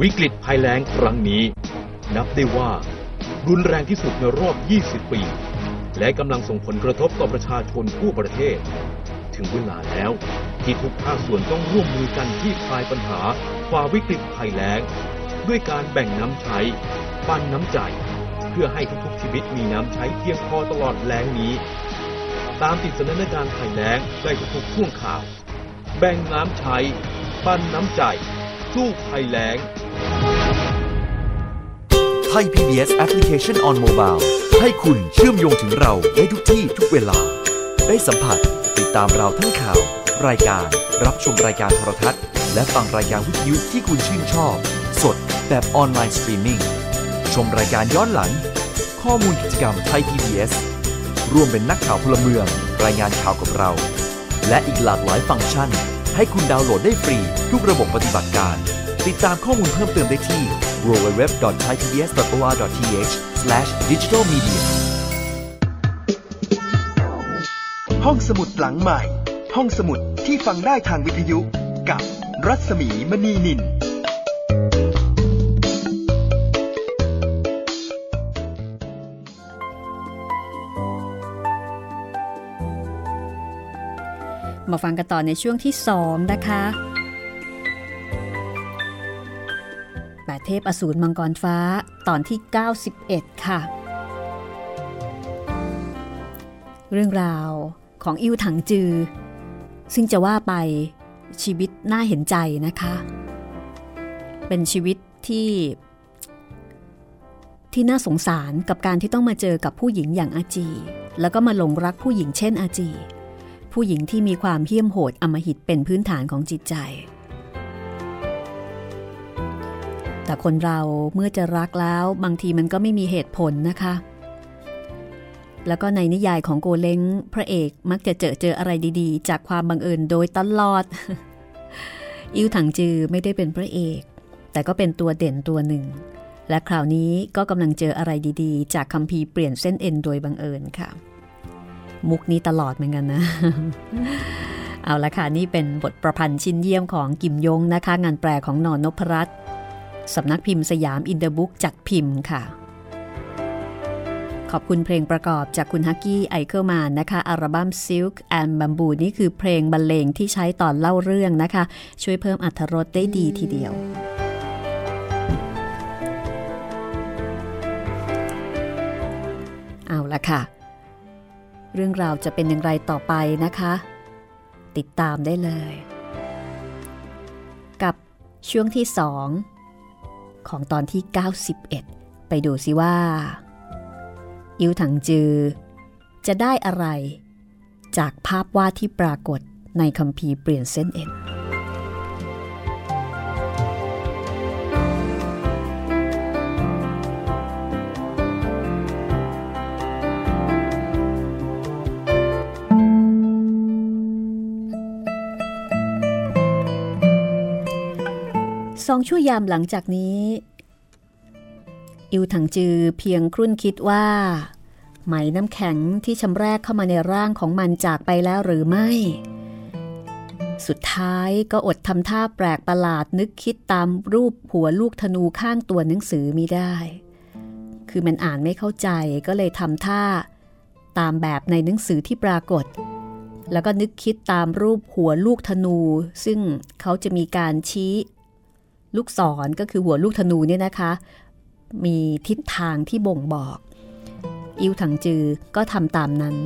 วิกฤตภัยแล้งครั้งนี้ นับได้ว่า รุนแรงที่สุดในรอบ 20 ปี และกำลังส่งผลกระทบต่อประชาชนทั่วประเทศ ถึงเวลาแล้วที่ทุกภาคส่วนต้องร่วมมือกันที่คลายปัญหาฝ่าวิกฤตภัยแล้ง ด้วยการแบ่งน้ำใช้ ปันน้ำใจ เพื่อให้ทุกๆชีวิตมีน้ำใช้เพียงพอตลอดแล้งนี้ ตามติดสถานการณ์ภัยแล้งได้ทุกๆช่วงข่าว แบ่งน้ำใช้ ปันน้ำใจ สู้ภัยแล้งไทย PBS Application on Mobile ให้คุณเชื่อมโยงถึงเราได้ทุกที่ทุกเวลา ได้สัมผัสติดตามเราทั้งข่าว รายการ รับชมรายการโทรทัศน์ และฟังรายการวิทยุที่คุณชื่นชอบ สดแบบออนไลน์สตรีมมิ่งชมรายการย้อนหลัง ข้อมูลกิจกรรมไทย PBS ร่วมเป็นนักข่าวพลเมือง รายงานข่าวกับเรา และอีกหลากหลายฟังก์ชัน ให้คุณดาวน์โหลดได้ฟรีทุกระบบปฏิบัติการ ติดตามข้อมูลเพิ่มเติมได้ที่ www.thaipbs.or.th/digitalmedia ห้องสมุดหลังใหม่ ห้องสมุดที่ฟังได้ทางวิทยุกับรัศมีมณีนิน มาฟังกันต่อในช่วงที่ 2 นะคะแปดเทพอสูรมังกรฟ้าตอนที่ 91 ค่ะ เรื่องราวของอิวถังจือ ซึ่งจะว่าไปชีวิตน่าเห็นใจนะคะ เป็นชีวิตที่ ที่น่าสงสารกับการที่ต้องมาเจอกับผู้หญิงอย่างอาจี แล้วก็มาหลงรักผู้หญิงเช่นอาจี ผู้หญิงที่มีความเหี้ยมโหดอมหิตเป็นพื้นฐานของจิตใจ แต่คนเราเมื่อจะรักแล้วบางทีมันก็ไม่มีเหตุผลนะคะ แล้วก็ในนิยายของโกเล้งพระเอกมักจะเจอเจออะไรดีๆ จากความบังเอิญโดยตลอด อิวถังจือไม่ได้เป็นพระเอก แต่ก็เป็นตัวเด่นตัวหนึ่ง และคราวนี้ก็กำลังเจออะไรดีๆ จากคัมภีร์เปลี่ยนเส้นเอ็นโดยบังเอิญค่ะ มุกนี้ตลอดเหมือนกันนะ เอาละค่ะ นี่เป็นบทประพันธ์ชิ้นเยี่ยมของกิมยงนะคะ งานแปลของนอนนพรัตน์สำนักพิมพ์สยามอินเตอร์บุ๊กจัดพิมพ์ค่ะ ขอบคุณเพลงประกอบจากคุณ Hucky Eichelmann นะคะ อัลบั้ม Silk and Bamboo นี่คือเพลงบรรเลงที่ใช้ตอนเล่าเรื่องนะคะ ช่วยเพิ่มอรรถรสได้ดีทีเดียวเอาละค่ะ เรื่องราวจะเป็นอย่างไรต่อไปนะคะ ติดตามได้เลย กับช่วงที่2ของตอนที่ 91 ไปดูสิว่า อิวถังจือ จะได้อะไร จากภาพวาดที่ปรากฏในคัมภีร์เปลี่ยนเส้นเอ็น สองชั่วยามหลังจากนี้ อิวถังจือเพียงครุ่นคิดว่า ไหมน้ำแข็งที่ชำแรกเข้ามาในร่างของมันจากไปแล้วหรือไม่ สุดท้ายก็อดทำท่าแปลกประหลาดนึกคิดตามรูปหัวลูกธนูข้างตัวหนังสือมิได้ คือมันอ่านไม่เข้าใจก็เลยทำท่า ตามแบบในหนังสือที่ปรากฏแล้วก็นึกคิดตามรูปหัวลูกธนู ซึ่งเขาจะมีการชี้ ลูกศรก็คือหัวลูกธนูเนี่ยนะคะ มีทิศทางที่บ่งบอก อิวถังจือก็ทำตามนั้น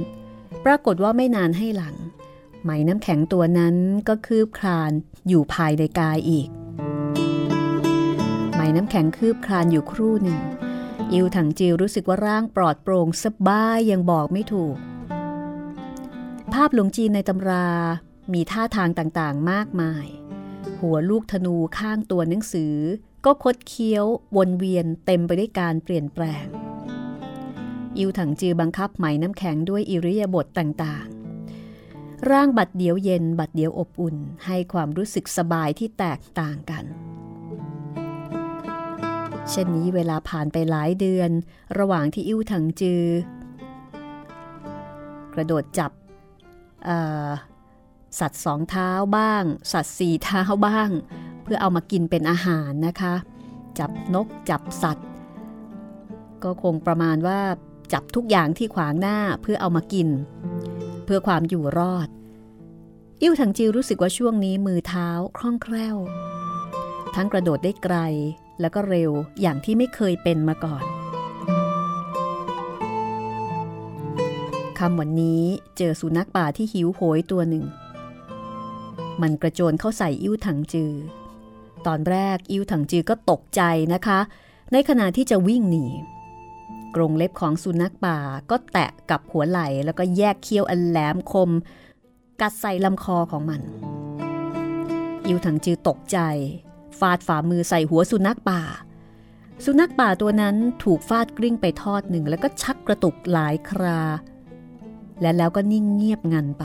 ปรากฏว่าไม่นานให้หลัง ไหมน้ำแข็งตัวนั้นก็คืบคลานอยู่ภายในกายอีก ไหมน้ำแข็งคืบคลานอยู่ครู่หนึ่ง อิวถังจือรู้สึกว่าร่างปลอดโปร่งสบายยังบอกไม่ถูก ภาพหลวงจีนในตำรามีท่าทางต่างๆ มากมาย หัวลูกธนูข้างตัวหนังสือ ก็คดเคี้ยววนเวียนเต็มไปด้วยการเปลี่ยนแปลง อิวถังจือบังคับไหมน้ำแข็งด้วยอิริยาบถต่างๆ ร่างบัดเดียวเย็นบัดเดียวอบอุ่นให้ความรู้สึกสบายที่แตกต่างกันเช่นนี้เวลาผ่านไปหลายเดือน ระหว่างที่อิวถังจือ กระโดดจับ สัตว์สองเท้าบ้าง สัตว์สี่เท้าบ้าง เพื่อเอามากินเป็นอาหารนะคะ จับนกจับสัตว์ ก็คงประมาณว่าจับทุกอย่างที่ขวางหน้าเพื่อเอามากิน เพื่อความอยู่รอด อิ่วถังจิวรู้สึกว่าช่วงนี้มือเท้าคล่องแคล่ว ทั้งกระโดดได้ไกลแล้วก็เร็วอย่างที่ไม่เคยเป็นมาก่อนคำวันนี้เจอสุนัขป่าที่หิวโหยตัวหนึ่ง มันกระโจนเข้าใส่อิ่วถังจือ ตอนแรกอิ่วถังจือก็ตกใจนะคะ ในขณะที่จะวิ่งหนีกรงเล็บของสุนัขป่าก็แตะกับหัวไหล่แล้วก็แยกเคี้ยวอันแหลมคม กัดใส่ลำคอของมัน อิวถังจือตกใจ ฟาดฝ่ามือใส่หัวสุนัขป่า สุนัขป่าตัวนั้นถูกฟาดกลิ้งไปทอดหนึ่ง แล้วก็ชักกระตุกหลายครา และแล้วก็นิ่งเงียบงันไป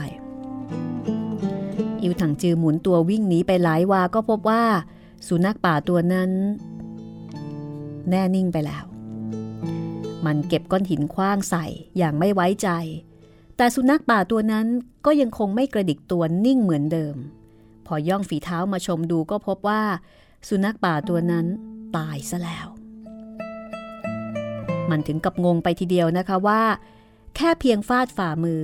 อิวถังจือหมุนตัววิ่งหนีไปหลายวาก็พบว่า สุนัขป่าตัวนั้น แน่นิ่งไปแล้ว มันเก็บก้อนหินคว้างใส่อย่างไม่ไว้ใจ แต่สุนัขป่าตัวนั้นก็ยังคงไม่กระดิกตัวนิ่งเหมือนเดิม พอย่องฝีเท้ามาชมดูก็พบว่า สุนัขป่าตัวนั้นตายซะแล้ว มันถึงกับงงไปทีเดียวนะคะว่า แค่เพียงฟาดฝ่ามือ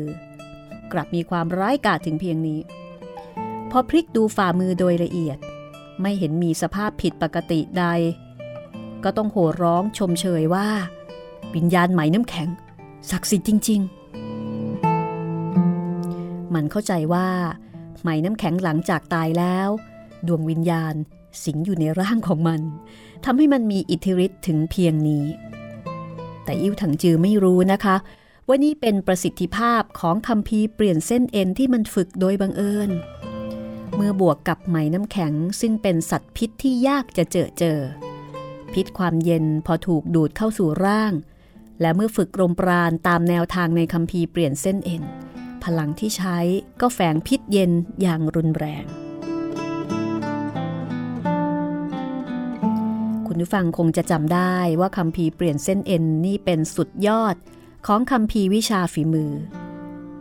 กลับมีความร้ายกาจถึงเพียงนี้ พอพลิกดูฝ่ามือโดยละเอียด ไม่เห็นมีสภาพผิดปกติใด ก็ต้องโห่ร้องชมเชยว่า วิญญาณไหมน้ำแข็ง ศักดิ์สิทธิ์จริง ๆ มันเข้าใจว่าไหมน้ำแข็งหลังจากตายแล้ว ดวงวิญญาณสิงอยู่ในร่างของมันทำให้มันมีอิทธิฤทธิ์ถึงเพียงนี้ แต่อิ่วถังจือไม่รู้นะคะว่านี่เป็นประสิทธิภาพของคำพีเปลี่ยนเส้นเอ็นที่มันฝึกโดยบังเอิญ เมื่อบวกกับไหมน้ำแข็งซึ่งเป็นสัตว์พิษที่ยากจะเจอเจอ พิษความเย็นพอถูกดูดเข้าสู่ร่าง และเมื่อฝึกรมปราณตามแนวทางในคำพีร์เปลี่ยนเส้นเอ็น พลังที่ใช้ก็แฝงพิษเย็นอย่างรุนแรง คุณผู้ฟังคงจะจำได้ว่าคำพีเปลี่ยนเส้นเอ็นนี่เป็นสุดยอดของคำพีวิชาฝีมือ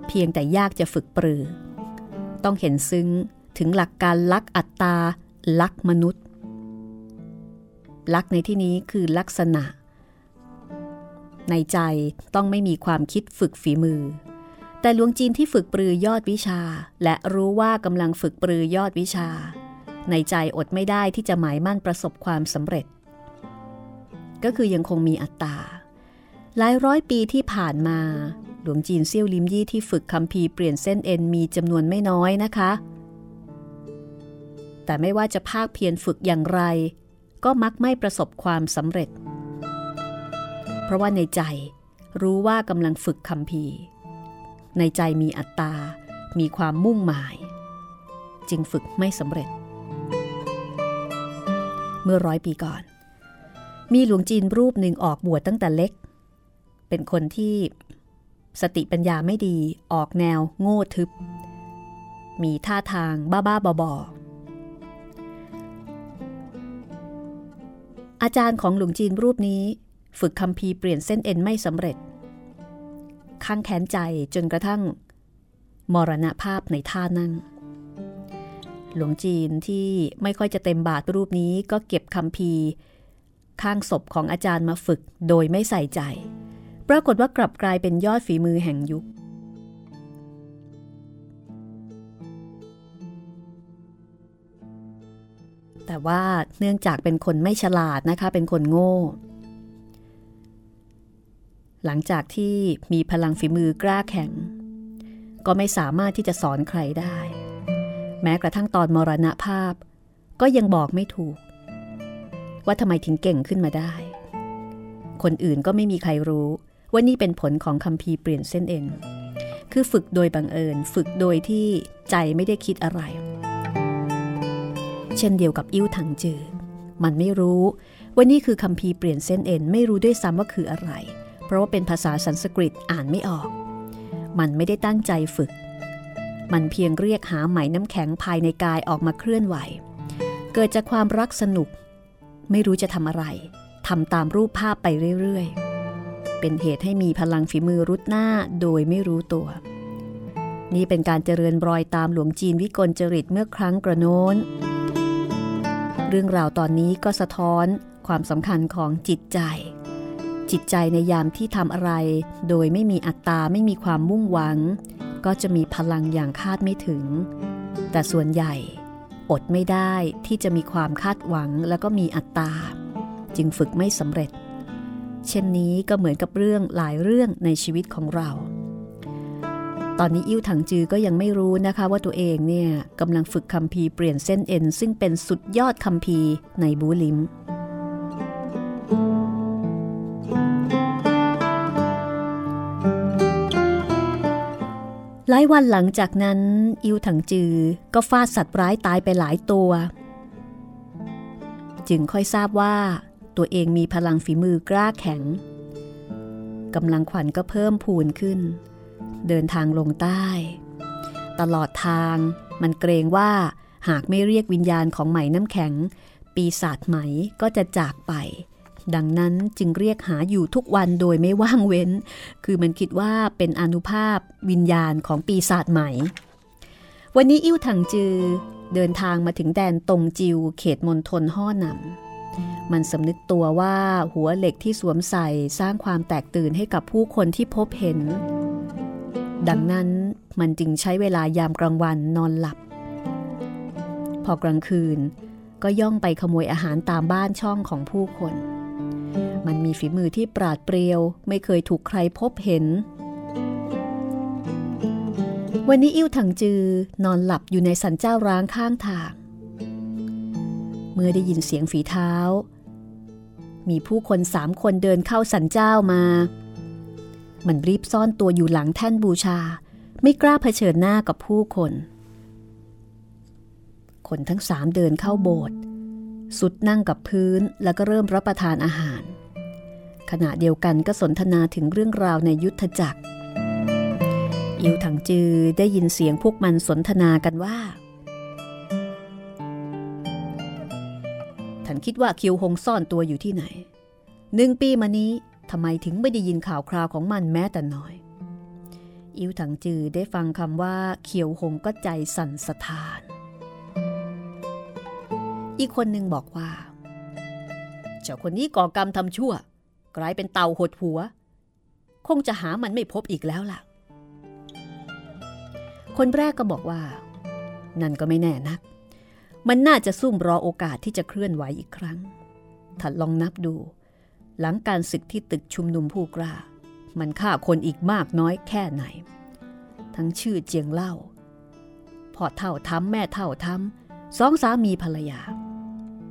เพียงแต่ยากจะฝึกปรือ ต้องเห็นซึ้ง ถึงหลักการลักอัตตา ลักมนุษย์ ลักในที่นี้คือลักษณะ ในใจต้องไม่มีความคิดฝึกฝีมือ แต่หลวงจีนที่ฝึกปรือยอดวิชา และรู้ว่ากำลังฝึกปรือยอดวิชา ในใจอดไม่ได้ที่จะหมายมั่นประสบความสำเร็จ ก็คือยังคงมีอัตตา หลายร้อยปีที่ผ่านมาหลวงจีนเซี่ยวลิมยี่ที่ฝึกคำพีเปลี่ยนเส้นเอ็นมีจำนวนไม่น้อยนะคะ แต่ไม่ว่าจะภาคเพียรฝึกอย่างไร ก็มักไม่ประสบความสำเร็จ เพราะว่าในใจรู้ว่ากำลังฝึกคำพีในใจมีอัตตา มีความมุ่งหมาย จึงฝึกไม่สำเร็จ เมื่อร้อยปีก่อน มีหลวงจีนรูปหนึ่งออกบวชตั้งแต่เล็ก เป็นคนที่สติปัญญาไม่ดีออกแนวโง่ทึบ มีท่าทางบ้าๆบอ อาจารย์ของหลวงจีนรูปนี้ ฝึกคำพีเปลี่ยนเส้นเอ็นไม่สำเร็จข้างแขนใจจนกระทั่ง มรณภาพในท่านั่ง หลวงจีนที่ไม่ค่อยจะเต็มบาทรูปนี้ก็เก็บคำพีข้างศพของอาจารย์มาฝึกโดยไม่ใส่ใจ ปรากฏว่ากลับกลายเป็นยอดฝีมือแห่งยุค แต่ว่าเนื่องจากเป็นคนไม่ฉลาดนะคะ เป็นคนโง่ หลังจากที่มีพลังฝีมือกล้าแข็ง ก็ไม่สามารถที่จะสอนใครได้ แม้กระทั่งตอนมรณภาพ ก็ยังบอกไม่ถูก ว่าทำไมถึงเก่งขึ้นมาได้ คนอื่นก็ไม่มีใครรู้ว่านี่เป็นผลของคำพีเปลี่ยนเส้นเอ็น คือฝึกโดยบังเอิญ ฝึกโดยที่ใจไม่ได้คิดอะไร เช่นเดียวกับอิ่วถังจือ มันไม่รู้ว่านี่คือคำพีเปลี่ยนเส้นเอ็นไม่รู้ด้วยซ้ำว่าคืออะไร เพราะว่าเป็นภาษาสันสกฤตอ่านไม่ออก มันไม่ได้ตั้งใจฝึก มันเพียงเรียกหาไหมน้ำแข็งภายในกายออกมาเคลื่อนไหว เกิดจากความรักสนุก ไม่รู้จะทำอะไรทำตามรูปภาพไปเรื่อยๆ เป็นเหตุให้มีพลังฝีมือรุดหน้าโดยไม่รู้ตัว นี่เป็นการเจริญรอยตามหลวงจีนวิกลจริตเมื่อครั้งกระโน้น เรื่องราวตอนนี้ก็สะท้อนความสำคัญของจิตใจ จิตใจในยามที่ทำอะไร โดยไม่มีอัตตาไม่มีความมุ่งหวัง ก็จะมีพลังอย่างคาดไม่ถึง แต่ส่วนใหญ่อดไม่ได้ที่จะมีความคาดหวังแล้วก็มีอัตตา จึงฝึกไม่สำเร็จ เช่นนี้ก็เหมือนกับเรื่องหลายเรื่องในชีวิตของเรา ตอนนี้อิ่วถังจือก็ยังไม่รู้นะคะว่าตัวเองเนี่ยกำลังฝึกคำพีเปลี่ยนเส้นเอ็น ซึ่งเป็นสุดยอดคำพีในบูลิมหลายวันหลังจากนั้นอิวถังจือก็ฟาดสัตว์ร้ายตายไปหลายตัว จึงค่อยทราบว่าตัวเองมีพลังฝีมือกล้าแข็งกำลังขวัญก็เพิ่มพูนขึ้น เดินทางลงใต้ ตลอดทางมันเกรงว่าหากไม่เรียกวิญญาณของไหมน้ำแข็ง ปีศาจไหมก็จะจากไป ดังนั้นจึงเรียกหาอยู่ทุกวันโดยไม่ว่างเว้น คือมันคิดว่าเป็นอนุภาพวิญญาณของปีศาจไหม วันนี้อิ่วถังจือเดินทางมาถึงแดนตงจิว เขตมณฑลห่อนำมันสำนึกตัวว่าหัวเหล็กที่สวมใส่สร้างความแตกตื่นให้กับผู้คนที่พบเห็น ดังนั้นมันจึงใช้เวลายามกลางวันนอนหลับ พอกลางคืนก็ย่องไปขโมยอาหารตามบ้านช่องของผู้คน มันมีฝีมือที่ปราดเปรียว ไม่เคยถูกใครพบเห็น วันนี้อิ่วถังจือนอนหลับอยู่ในสันเจ้าร้างข้างทาง เมื่อได้ยินเสียงฝีเท้า มีผู้คนสามคนเดินเข้าสันเจ้ามา มันรีบซ่อนตัวอยู่หลังแท่นบูชา ไม่กล้าเผชิญหน้ากับผู้คน คนทั้งสามเดินเข้าโบสถ์สุดนั่งกับพื้นแล้วก็เริ่มรับประทานอาหาร ขณะเดียวกันก็สนทนาถึงเรื่องราวในยุทธจักร อิวถังจือได้ยินเสียงพวกมันสนทนากันว่าท่านคิดว่าคิวหงซ่อนตัวอยู่ที่ไหนหนึ่งปีมานี้ ทำไมถึงไม่ได้ยินข่าวคราวของมันแม้แต่น้อย อิวถังจือได้ฟังคำว่าเขียวหงก็ใจสั่นสะท้าน อีกคนหนึ่งบอกว่าเจ้าคนนี้ก่อกรรมทำชั่ว กลายเป็นเต่าหดหัว คงจะหามันไม่พบอีกแล้วล่ะ คนแรกก็บอกว่า นั่นก็ไม่แน่นัก มันน่าจะซุ่มรอโอกาสที่จะเคลื่อนไหวอีกครั้งถัดลองนับดู หลังการศึกที่ตึกชุมนุมผู้กล้า มันฆ่าคนอีกมากน้อยแค่ไหน ทั้งชื่อเจียงเล่าพ่อเท่าทำแม่เท่าทำสองสามีภรรยา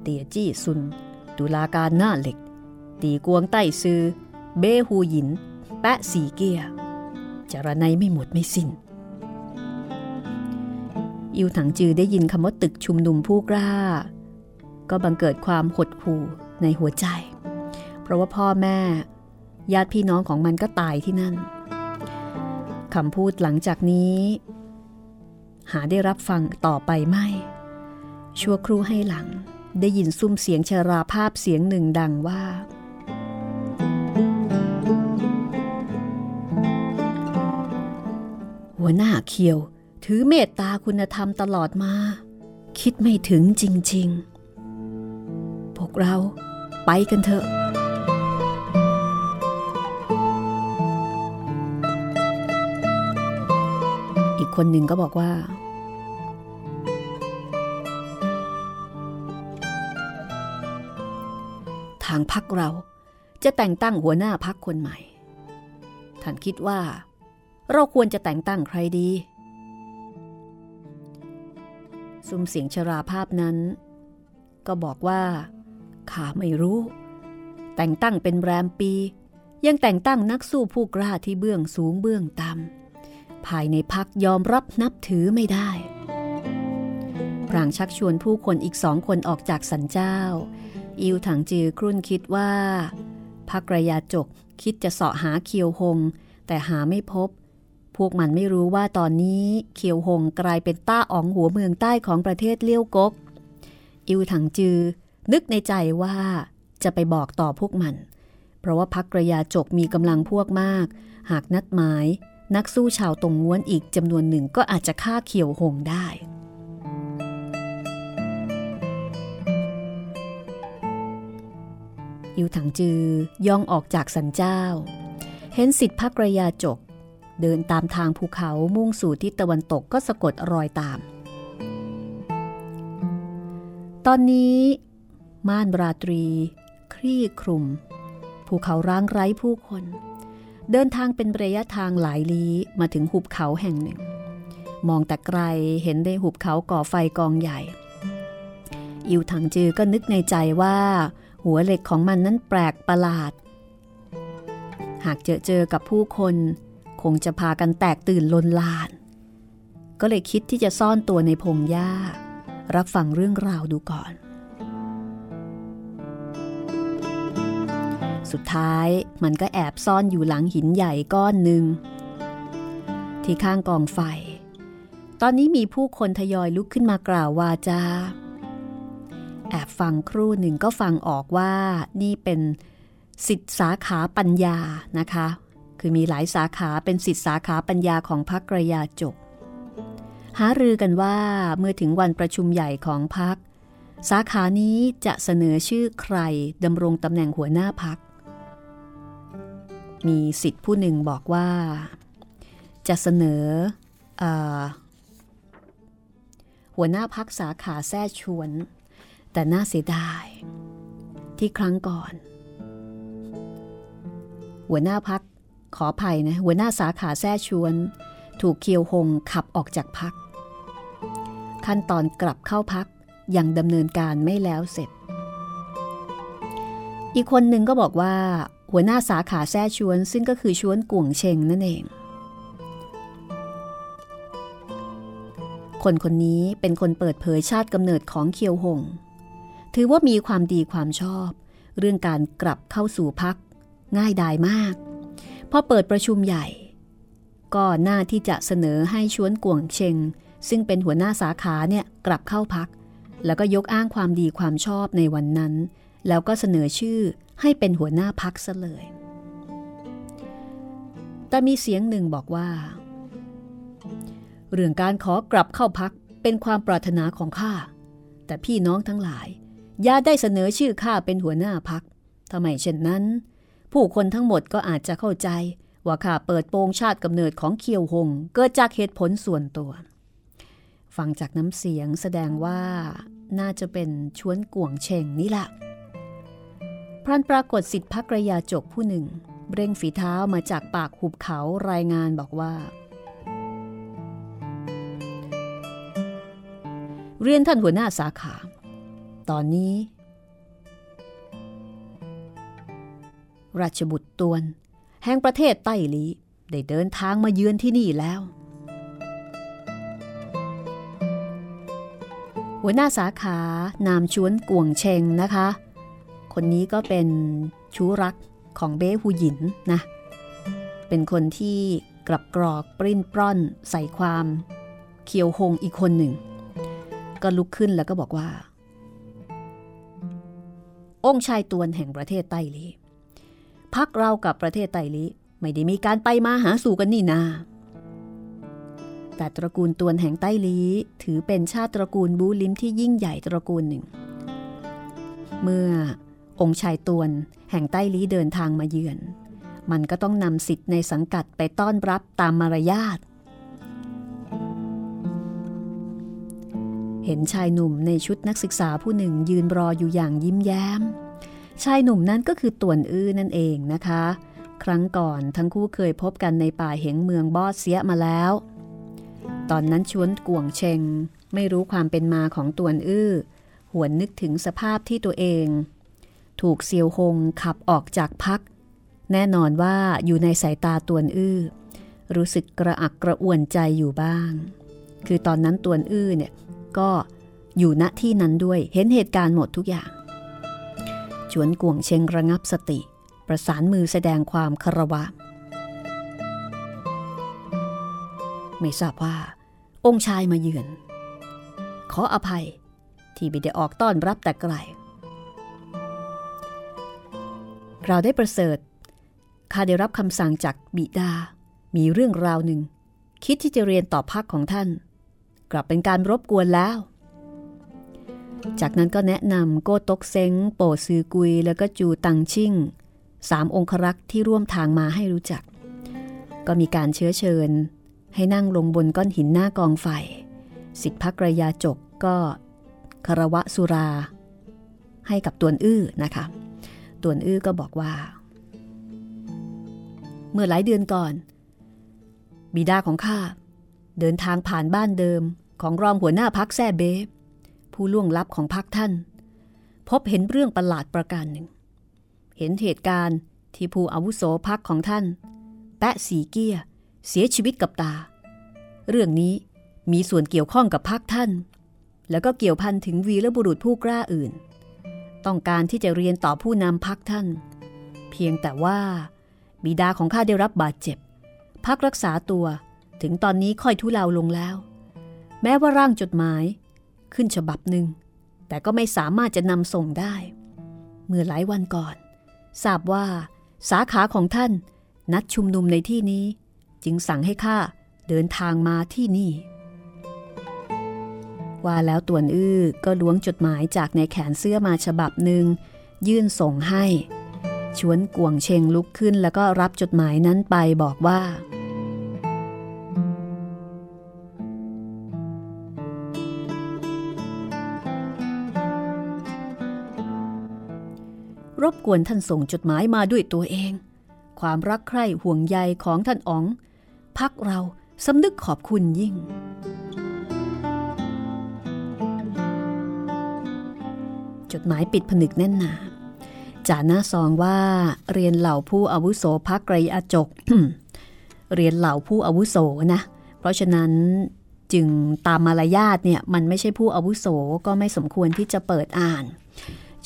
เตียจี้ซุน ตุลาการหน้าเหล็ก ตีกวงใต้ซือ เบฮูหยิน แปะสีเกียจารนัยไม่หมดไม่สิน้น อิวถังจือได้ยินคำว่าตึกชุมนุมผู้กล้า ก็บังเกิดความหดหู่ในหัวใจ เพราะว่าพ่อแม่ ญาติพี่น้องของมันก็ตายที่นั่นคำพูดหลังจากนี้ หาได้รับฟังต่อไปไม่ ชั่วครู่ให้หลังได้ยินซุ้มเสียงชราภาพเสียงหนึ่งดังว่า หัวหน้าเคียว ถือเมตตาคุณธรรมตลอดมา คิดไม่ถึงจริง ๆ พวกเราไปกันเถอะ คนหนึ่งก็บอกว่า ทางพักเราจะแต่งตั้งหัวหน้าพักคนใหม่ ท่านคิดว่า เราควรจะแต่งตั้งใครดี ซุ้มเสียงชราภาพนั้น ก็บอกว่าข้าไม่รู้ แต่งตั้งเป็นแรมปี ยังแต่งตั้งนักสู้ผู้กล้าที่เบื้องสูงเบื้องต่ำ ภายในพักยอมรับนับถือไม่ได้พรางชักชวนผู้คนอีกสองคนออกจากสันเจ้า อิวถังจือครุ่นคิดว่าพักระยาจกคิดจะเสาะหาเคียวหง แต่หาไม่พบ พวกมันไม่รู้ว่าตอนนี้เคียวหงกลายเป็นต้าอ๋องหัวเมืองใต้ของประเทศเลี้ยวกก อิวถังจือ นึกในใจว่าจะไปบอกต่อพวกมัน เพราะว่าพักระยาจกมีกำลังพวกมาก หากนัดหมาย นักสู้ชาวตรงง้วนอีกจำนวนหนึ่งก็อาจจะฆ่าเขียวหงได้อิวถังจือย่องออกจากสันเจ้า เห็นสิทธิพักระยาจก เดินตามทางภูเขามุ่งสู่ทิศตะวันตกก็สะกดรอยตาม ตอนนี้ม่านราตรี คลี่คลุม ภูเขาร้างไร้ผู้คน เดินทางเป็นระยะทางหลายลี้มาถึงหุบเขาแห่งหนึ่ง มองแต่ไกลเห็นได้หุบเขาก่อไฟกองใหญ่ อิวถังจือก็นึกในใจว่า หัวเหล็กของมันนั้นแปลกประหลาด หากเจอเจอกับผู้คน คงจะพากันแตกตื่นลนลาน ก็เลยคิดที่จะซ่อนตัวในพงหญ้า รับฟังเรื่องราวดูก่อน สุดท้ายมันก็แอบซ่อนอยู่หลังหินใหญ่ก้อนหนึ่ง ที่ข้างกองไฟ ตอนนี้มีผู้คนทยอยลุกขึ้นมากล่าววาจา แอบฟังครู่หนึ่งก็ฟังออกว่านี่เป็นสิทธิสาขาปัญญานะคะ คือมีหลายสาขาเป็นสิทธิสาขาปัญญาของพรรคกระยาจก หารือกันว่าเมื่อถึงวันประชุมใหญ่ของพรรคสาขานี้จะเสนอชื่อใครดำรงตำแหน่งหัวหน้าพัก มีสิทธิ์ผู้หนึ่งบอกว่า จะเสนออหัวหน้าพักสาขาแท้ชวน แต่น่าเสียดาย ที่ครั้งก่อน หัวหน้าพักขออภัยนะ หัวหน้าสาขาแท้ชวน ถูกเคียวหงขับออกจากพัก ขั้นตอนกลับเข้าพักยังดำเนินการไม่แล้วเสร็จ อีกคนหนึ่งก็บอกว่า หัวหน้าสาขาแท้ชวน ซึ่งก็คือชวนก่วงเชงนั่นเอง คนคนนี้เป็นคนเปิดเผยชาติกำเนิดของเคียวหง ถือว่ามีความดีความชอบ เรื่องการกลับเข้าสู่พัก ง่ายดายมาก พอเปิดประชุมใหญ่ ก็น่าที่จะเสนอให้ชวนกวงเชง ซึ่งเป็นหัวหน้าสาขาเนี่ยกลับเข้าพัก แล้วก็ยกอ้างความดีความชอบในวันนั้น แล้วก็เสนอชื่อ ให้เป็นหัวหน้าพักซะเลย แต่มีเสียงหนึ่งบอกว่า เรื่องการขอกลับเข้าพักเป็นความปรารถนาของข้า แต่พี่น้องทั้งหลาย อย่าได้เสนอชื่อข้าเป็นหัวหน้าพักทำไมเช่นนั้น ผู้คนทั้งหมดก็อาจจะเข้าใจว่าข้าเปิดโปงชาติกำเนิดของเคียวหง เกิดจากเหตุผลส่วนตัว ฟังจากน้ำเสียงแสดงว่าน่าจะเป็นชวนก่วงเชงนี่แหละ พรันปรากฏสิทธิพักระยาจกผู้หนึ่ง เร่งฝีเท้ามาจากปากหุบเขารายงานบอกว่า เรียนท่านหัวหน้าสาขา ตอนนี้ ราชบุตรตวน แห่งประเทศไต้หลี ได้เดินทางมาเยือนที่นี่แล้ว หัวหน้าสาขานามชวนกวงเชงนะคะ คนนี้ก็เป็นชู้รักของเบ้ฮูหยินนะ เป็นคนที่กลับกรอกปริ้นปร้อนใส่ความ เคียวหงอีกคนหนึ่ง ก็ลุกขึ้นแล้วก็บอกว่า องค์ชายตวนแห่งประเทศไต้ลีพักเรากับประเทศไต้ลีไม่ได้มีการไปมาหาสู่กันนี่นาแต่ตระกูลตวนแห่งไต้ลีถือเป็นชาติตระกูลบูลิมที่ยิ่งใหญ่ตระกูลหนึ่ง เมื่อ องค์ชายตวนแห่งใต้ลี้เดินทางมาเยือน มันก็ต้องนำสิทธิ์ในสังกัดไปต้อนรับตามมารยาท เห็นชายหนุ่มในชุดนักศึกษาผู้หนึ่งยืนรออยู่อย่างยิ้มแย้ม ชายหนุ่มนั้นก็คือตวนอื้อนั่นเองนะคะ ครั้งก่อนทั้งคู่เคยพบกันในป่าเหงเมืองบอดเสียมาแล้ว ตอนนั้นชวนกวงเชงไม่รู้ความเป็นมาของตวนอื้อ หวนนึกถึงสภาพที่ตัวเอง ถูกเซียวหงขับออกจากพัก แน่นอนว่าอยู่ในสายตาตวนอื้อ รู้สึกกระอักกระอ่วนใจอยู่บ้าง คือตอนนั้นตวนอื้อเนี่ยก็อยู่ณที่นั้นด้วยเห็นเหตุการณ์หมดทุกอย่าง ชวนกวงเชงระงับสติ ประสานมือแสดงความคารวะ ไม่ทราบว่า องค์ชายมาเยือน ขออภัยที่ไม่ได้ออกต้อนรับแต่ไกล เราได้ประเสริฐข้าได้รับคำสั่งจากบิดา มีเรื่องราวหนึ่ง คิดที่จะเรียนต่อพักของท่าน กลับเป็นการรบกวนแล้ว จากนั้นก็แนะนำโกตกเซ้ง โปซือกุย แล้วก็จูตังชิ่งสามองครักษ์ที่ร่วมทางมาให้รู้จัก ก็มีการเชื้อเชิญ ให้นั่งลงบนก้อนหินหน้ากองไฟ สิทธิพักรยาจกก็คารวะสุรา ให้กับตวนอื้อนะคะ ตวนอื้อก็บอกว่า เมื่อหลายเดือนก่อน บิดาของข้าเดินทางผ่านบ้านเดิมของรองหัวหน้าพักแซ่เบผู้ล่วงลับของพักท่าน พบเห็นเรื่องประหลาดประการหนึ่ง เห็นเหตุการณ์ที่ผู้อาวุโสพักของท่าน แปะสีเกียเสียชีวิตกับตา เรื่องนี้มีส่วนเกี่ยวข้องกับพักท่าน แล้วก็เกี่ยวพันถึงวีรบุรุษผู้กล้าอื่น ต้องการที่จะเรียนต่อผู้นำพักท่าน เพียงแต่ว่าบิดาของข้าได้รับบาดเจ็บ พักรักษาตัวถึงตอนนี้ค่อยทุเลาลงแล้ว แม้ว่าร่างจดหมายขึ้นฉบับหนึ่ง แต่ก็ไม่สามารถจะนำส่งได้ เมื่อหลายวันก่อน ทราบว่าสาขาของท่านนัดชุมนุมในที่นี้ จึงสั่งให้ข้าเดินทางมาที่นี่ ว่าแล้วตวนอื้อก็ล้วงจดหมายจากในแขนเสื้อมาฉบับหนึ่ง ยื่นส่งให้ ชวนกวงเชงลุกขึ้นแล้วก็รับจดหมายนั้นไปบอกว่า รบกวนท่านส่งจดหมายมาด้วยตัวเอง ความรักใคร่ห่วงใยของท่านอ๋อง พักเราสำนึกขอบคุณยิ่ง จดหมายปิดผนึกแน่นหนาจ่าหน้าซองว่าเรียนเหล่าผู้อาวุโสพักไกรอจก เรียนเหล่าผู้อาวุโสนะ เพราะฉะนั้นจึงตามมารยาทเนี่ยมันไม่ใช่ผู้อาวุโสก็ไม่สมควรที่จะเปิดอ่าน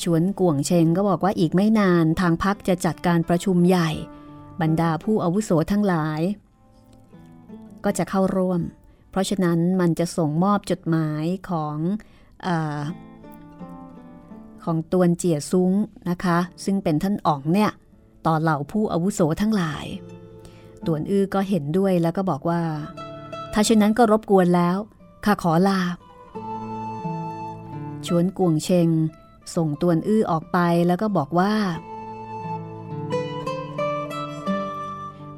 ชวนกวงเชงก็บอกว่าอีกไม่นานทางพักจะจัดการประชุมใหญ่ บรรดาผู้อาวุโสทั้งหลาย ก็จะเข้าร่วม เพราะฉะนั้นมันจะส่งมอบจดหมายของอ ของตวนเจียซุ้งนะคะ ซึ่งเป็นท่านอ๋องเนี่ย ต่อเหล่าผู้อาวุโสทั้งหลาย ตวนอื้อก็เห็นด้วยแล้วก็บอกว่า ถ้าเช่นนั้นก็รบกวนแล้ว ข้าขอลา ชวนกวงเชง ส่งตวนอื้อออกไปแล้วก็บอกว่า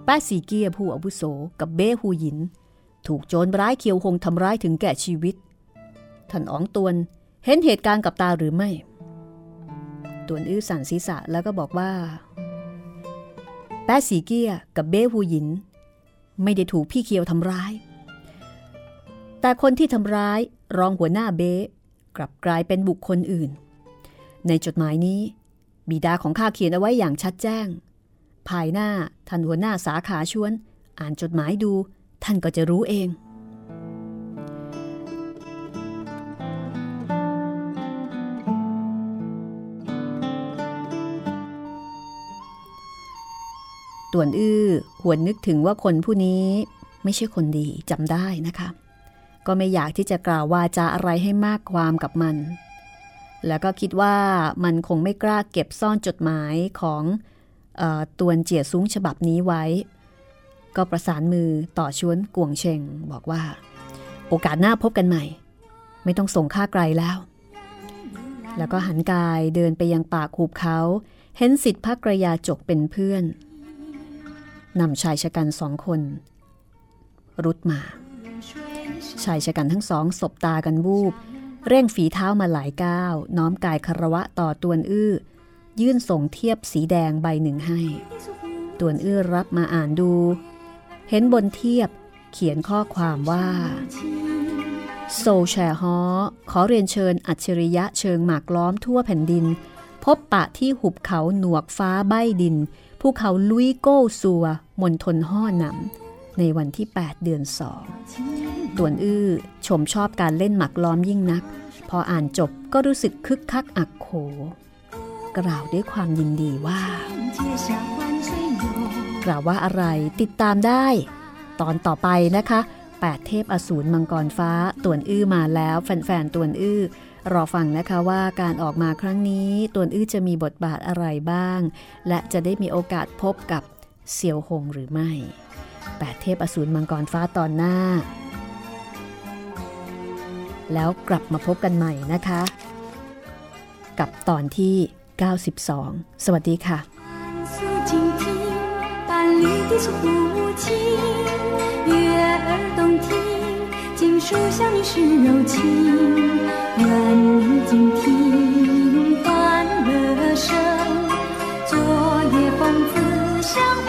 ป้าสีเกียผู้อาวุโสกับเบ้ฮูหยิน ถูกโจรร้ายเคียวหงทำร้ายถึงแก่ชีวิต ท่านอ๋องตวนเห็นเหตุการณ์กับตาหรือไม่ ตวนอื้อสั่นศีรษะแล้วก็บอกว่า แป้สีเกียกับเบ้ฮูหยิน ไม่ได้ถูกพี่เคียวทำร้าย แต่คนที่ทำร้ายรองหัวหน้าเบ้กลับกลายเป็นบุคคลอื่น ในจดหมายนี้ บิดาของข้าเขียนเอาไว้อย่างชัดแจ้ง ภายหน้าท่านหัวหน้าสาขาชวน อ่านจดหมายดู ท่านก็จะรู้เอง ต่วนอื้อหวนนึกถึงว่าคนผู้นี้ไม่ใช่คนดีจำได้นะคะ ก็ไม่อยากที่จะกล่าววาจาอะไรให้มากความกับมัน แล้วก็คิดว่ามันคงไม่กล้าเก็บซ่อนจดหมายของออตวนเจียซุ้งฉบับนี้ไว้ ก็ประสานมือต่อชวนกวงเชงบอกว่า โอกาสหน้าพบกันใหม่ ไม่ต้องส่งค่าไกลแล้ว แล้วก็หันกายเดินไปยังปากหูบเขา เห็นสิทธิพักระยาจกเป็นเพื่อน นำชายชะกันสองคน รุดมา ชายชะกันทั้งสองสบตากันวูบ เร่งฝีเท้ามาหลายก้าว น้อมกายคารวะต่อตวนอื้อ ยื่นส่งเทียบสีแดงใบหนึ่งให้ตวนอื้อรับมาอ่านดู เห็นบนเทียบเขียนข้อความว่าโซแชฮอขอเรียนเชิญอัจฉริยะเชิงหมากล้อมทั่วแผ่นดิน พบปะที่หุบเขาหนวกฟ้าใบดิน ภูเขาลุยโก้ซัวมณฑลห่อหนำในวันที่ 8 เดือนสองตวนอื้อชมชอบการเล่นหมักล้อมยิ่งนัก พออ่านจบก็รู้สึกคึกคักอักโข กล่าวด้วยความยินดีว่า กล่าวว่าอะไรติดตามได้ ตอนต่อไปนะคะ 8 เทพอสูรมังกรฟ้าตวนอื้อมาแล้ว แฟนๆตวนอื้อ รอฟังนะคะว่าการออกมาครั้งนี้ตวนอื้อจะมีบทบาทอะไรบ้าง และจะได้มีโอกาสพบกับเซียวหงหรือไม่แปดเทพอสูรมังกรฟ้าตอนหน้า แล้วกลับมาพบกันใหม่นะคะ กับตอนที่ 92 สวัสดีค่ะ锦书向你是柔情， 愿你静听欢乐声，昨夜风子相会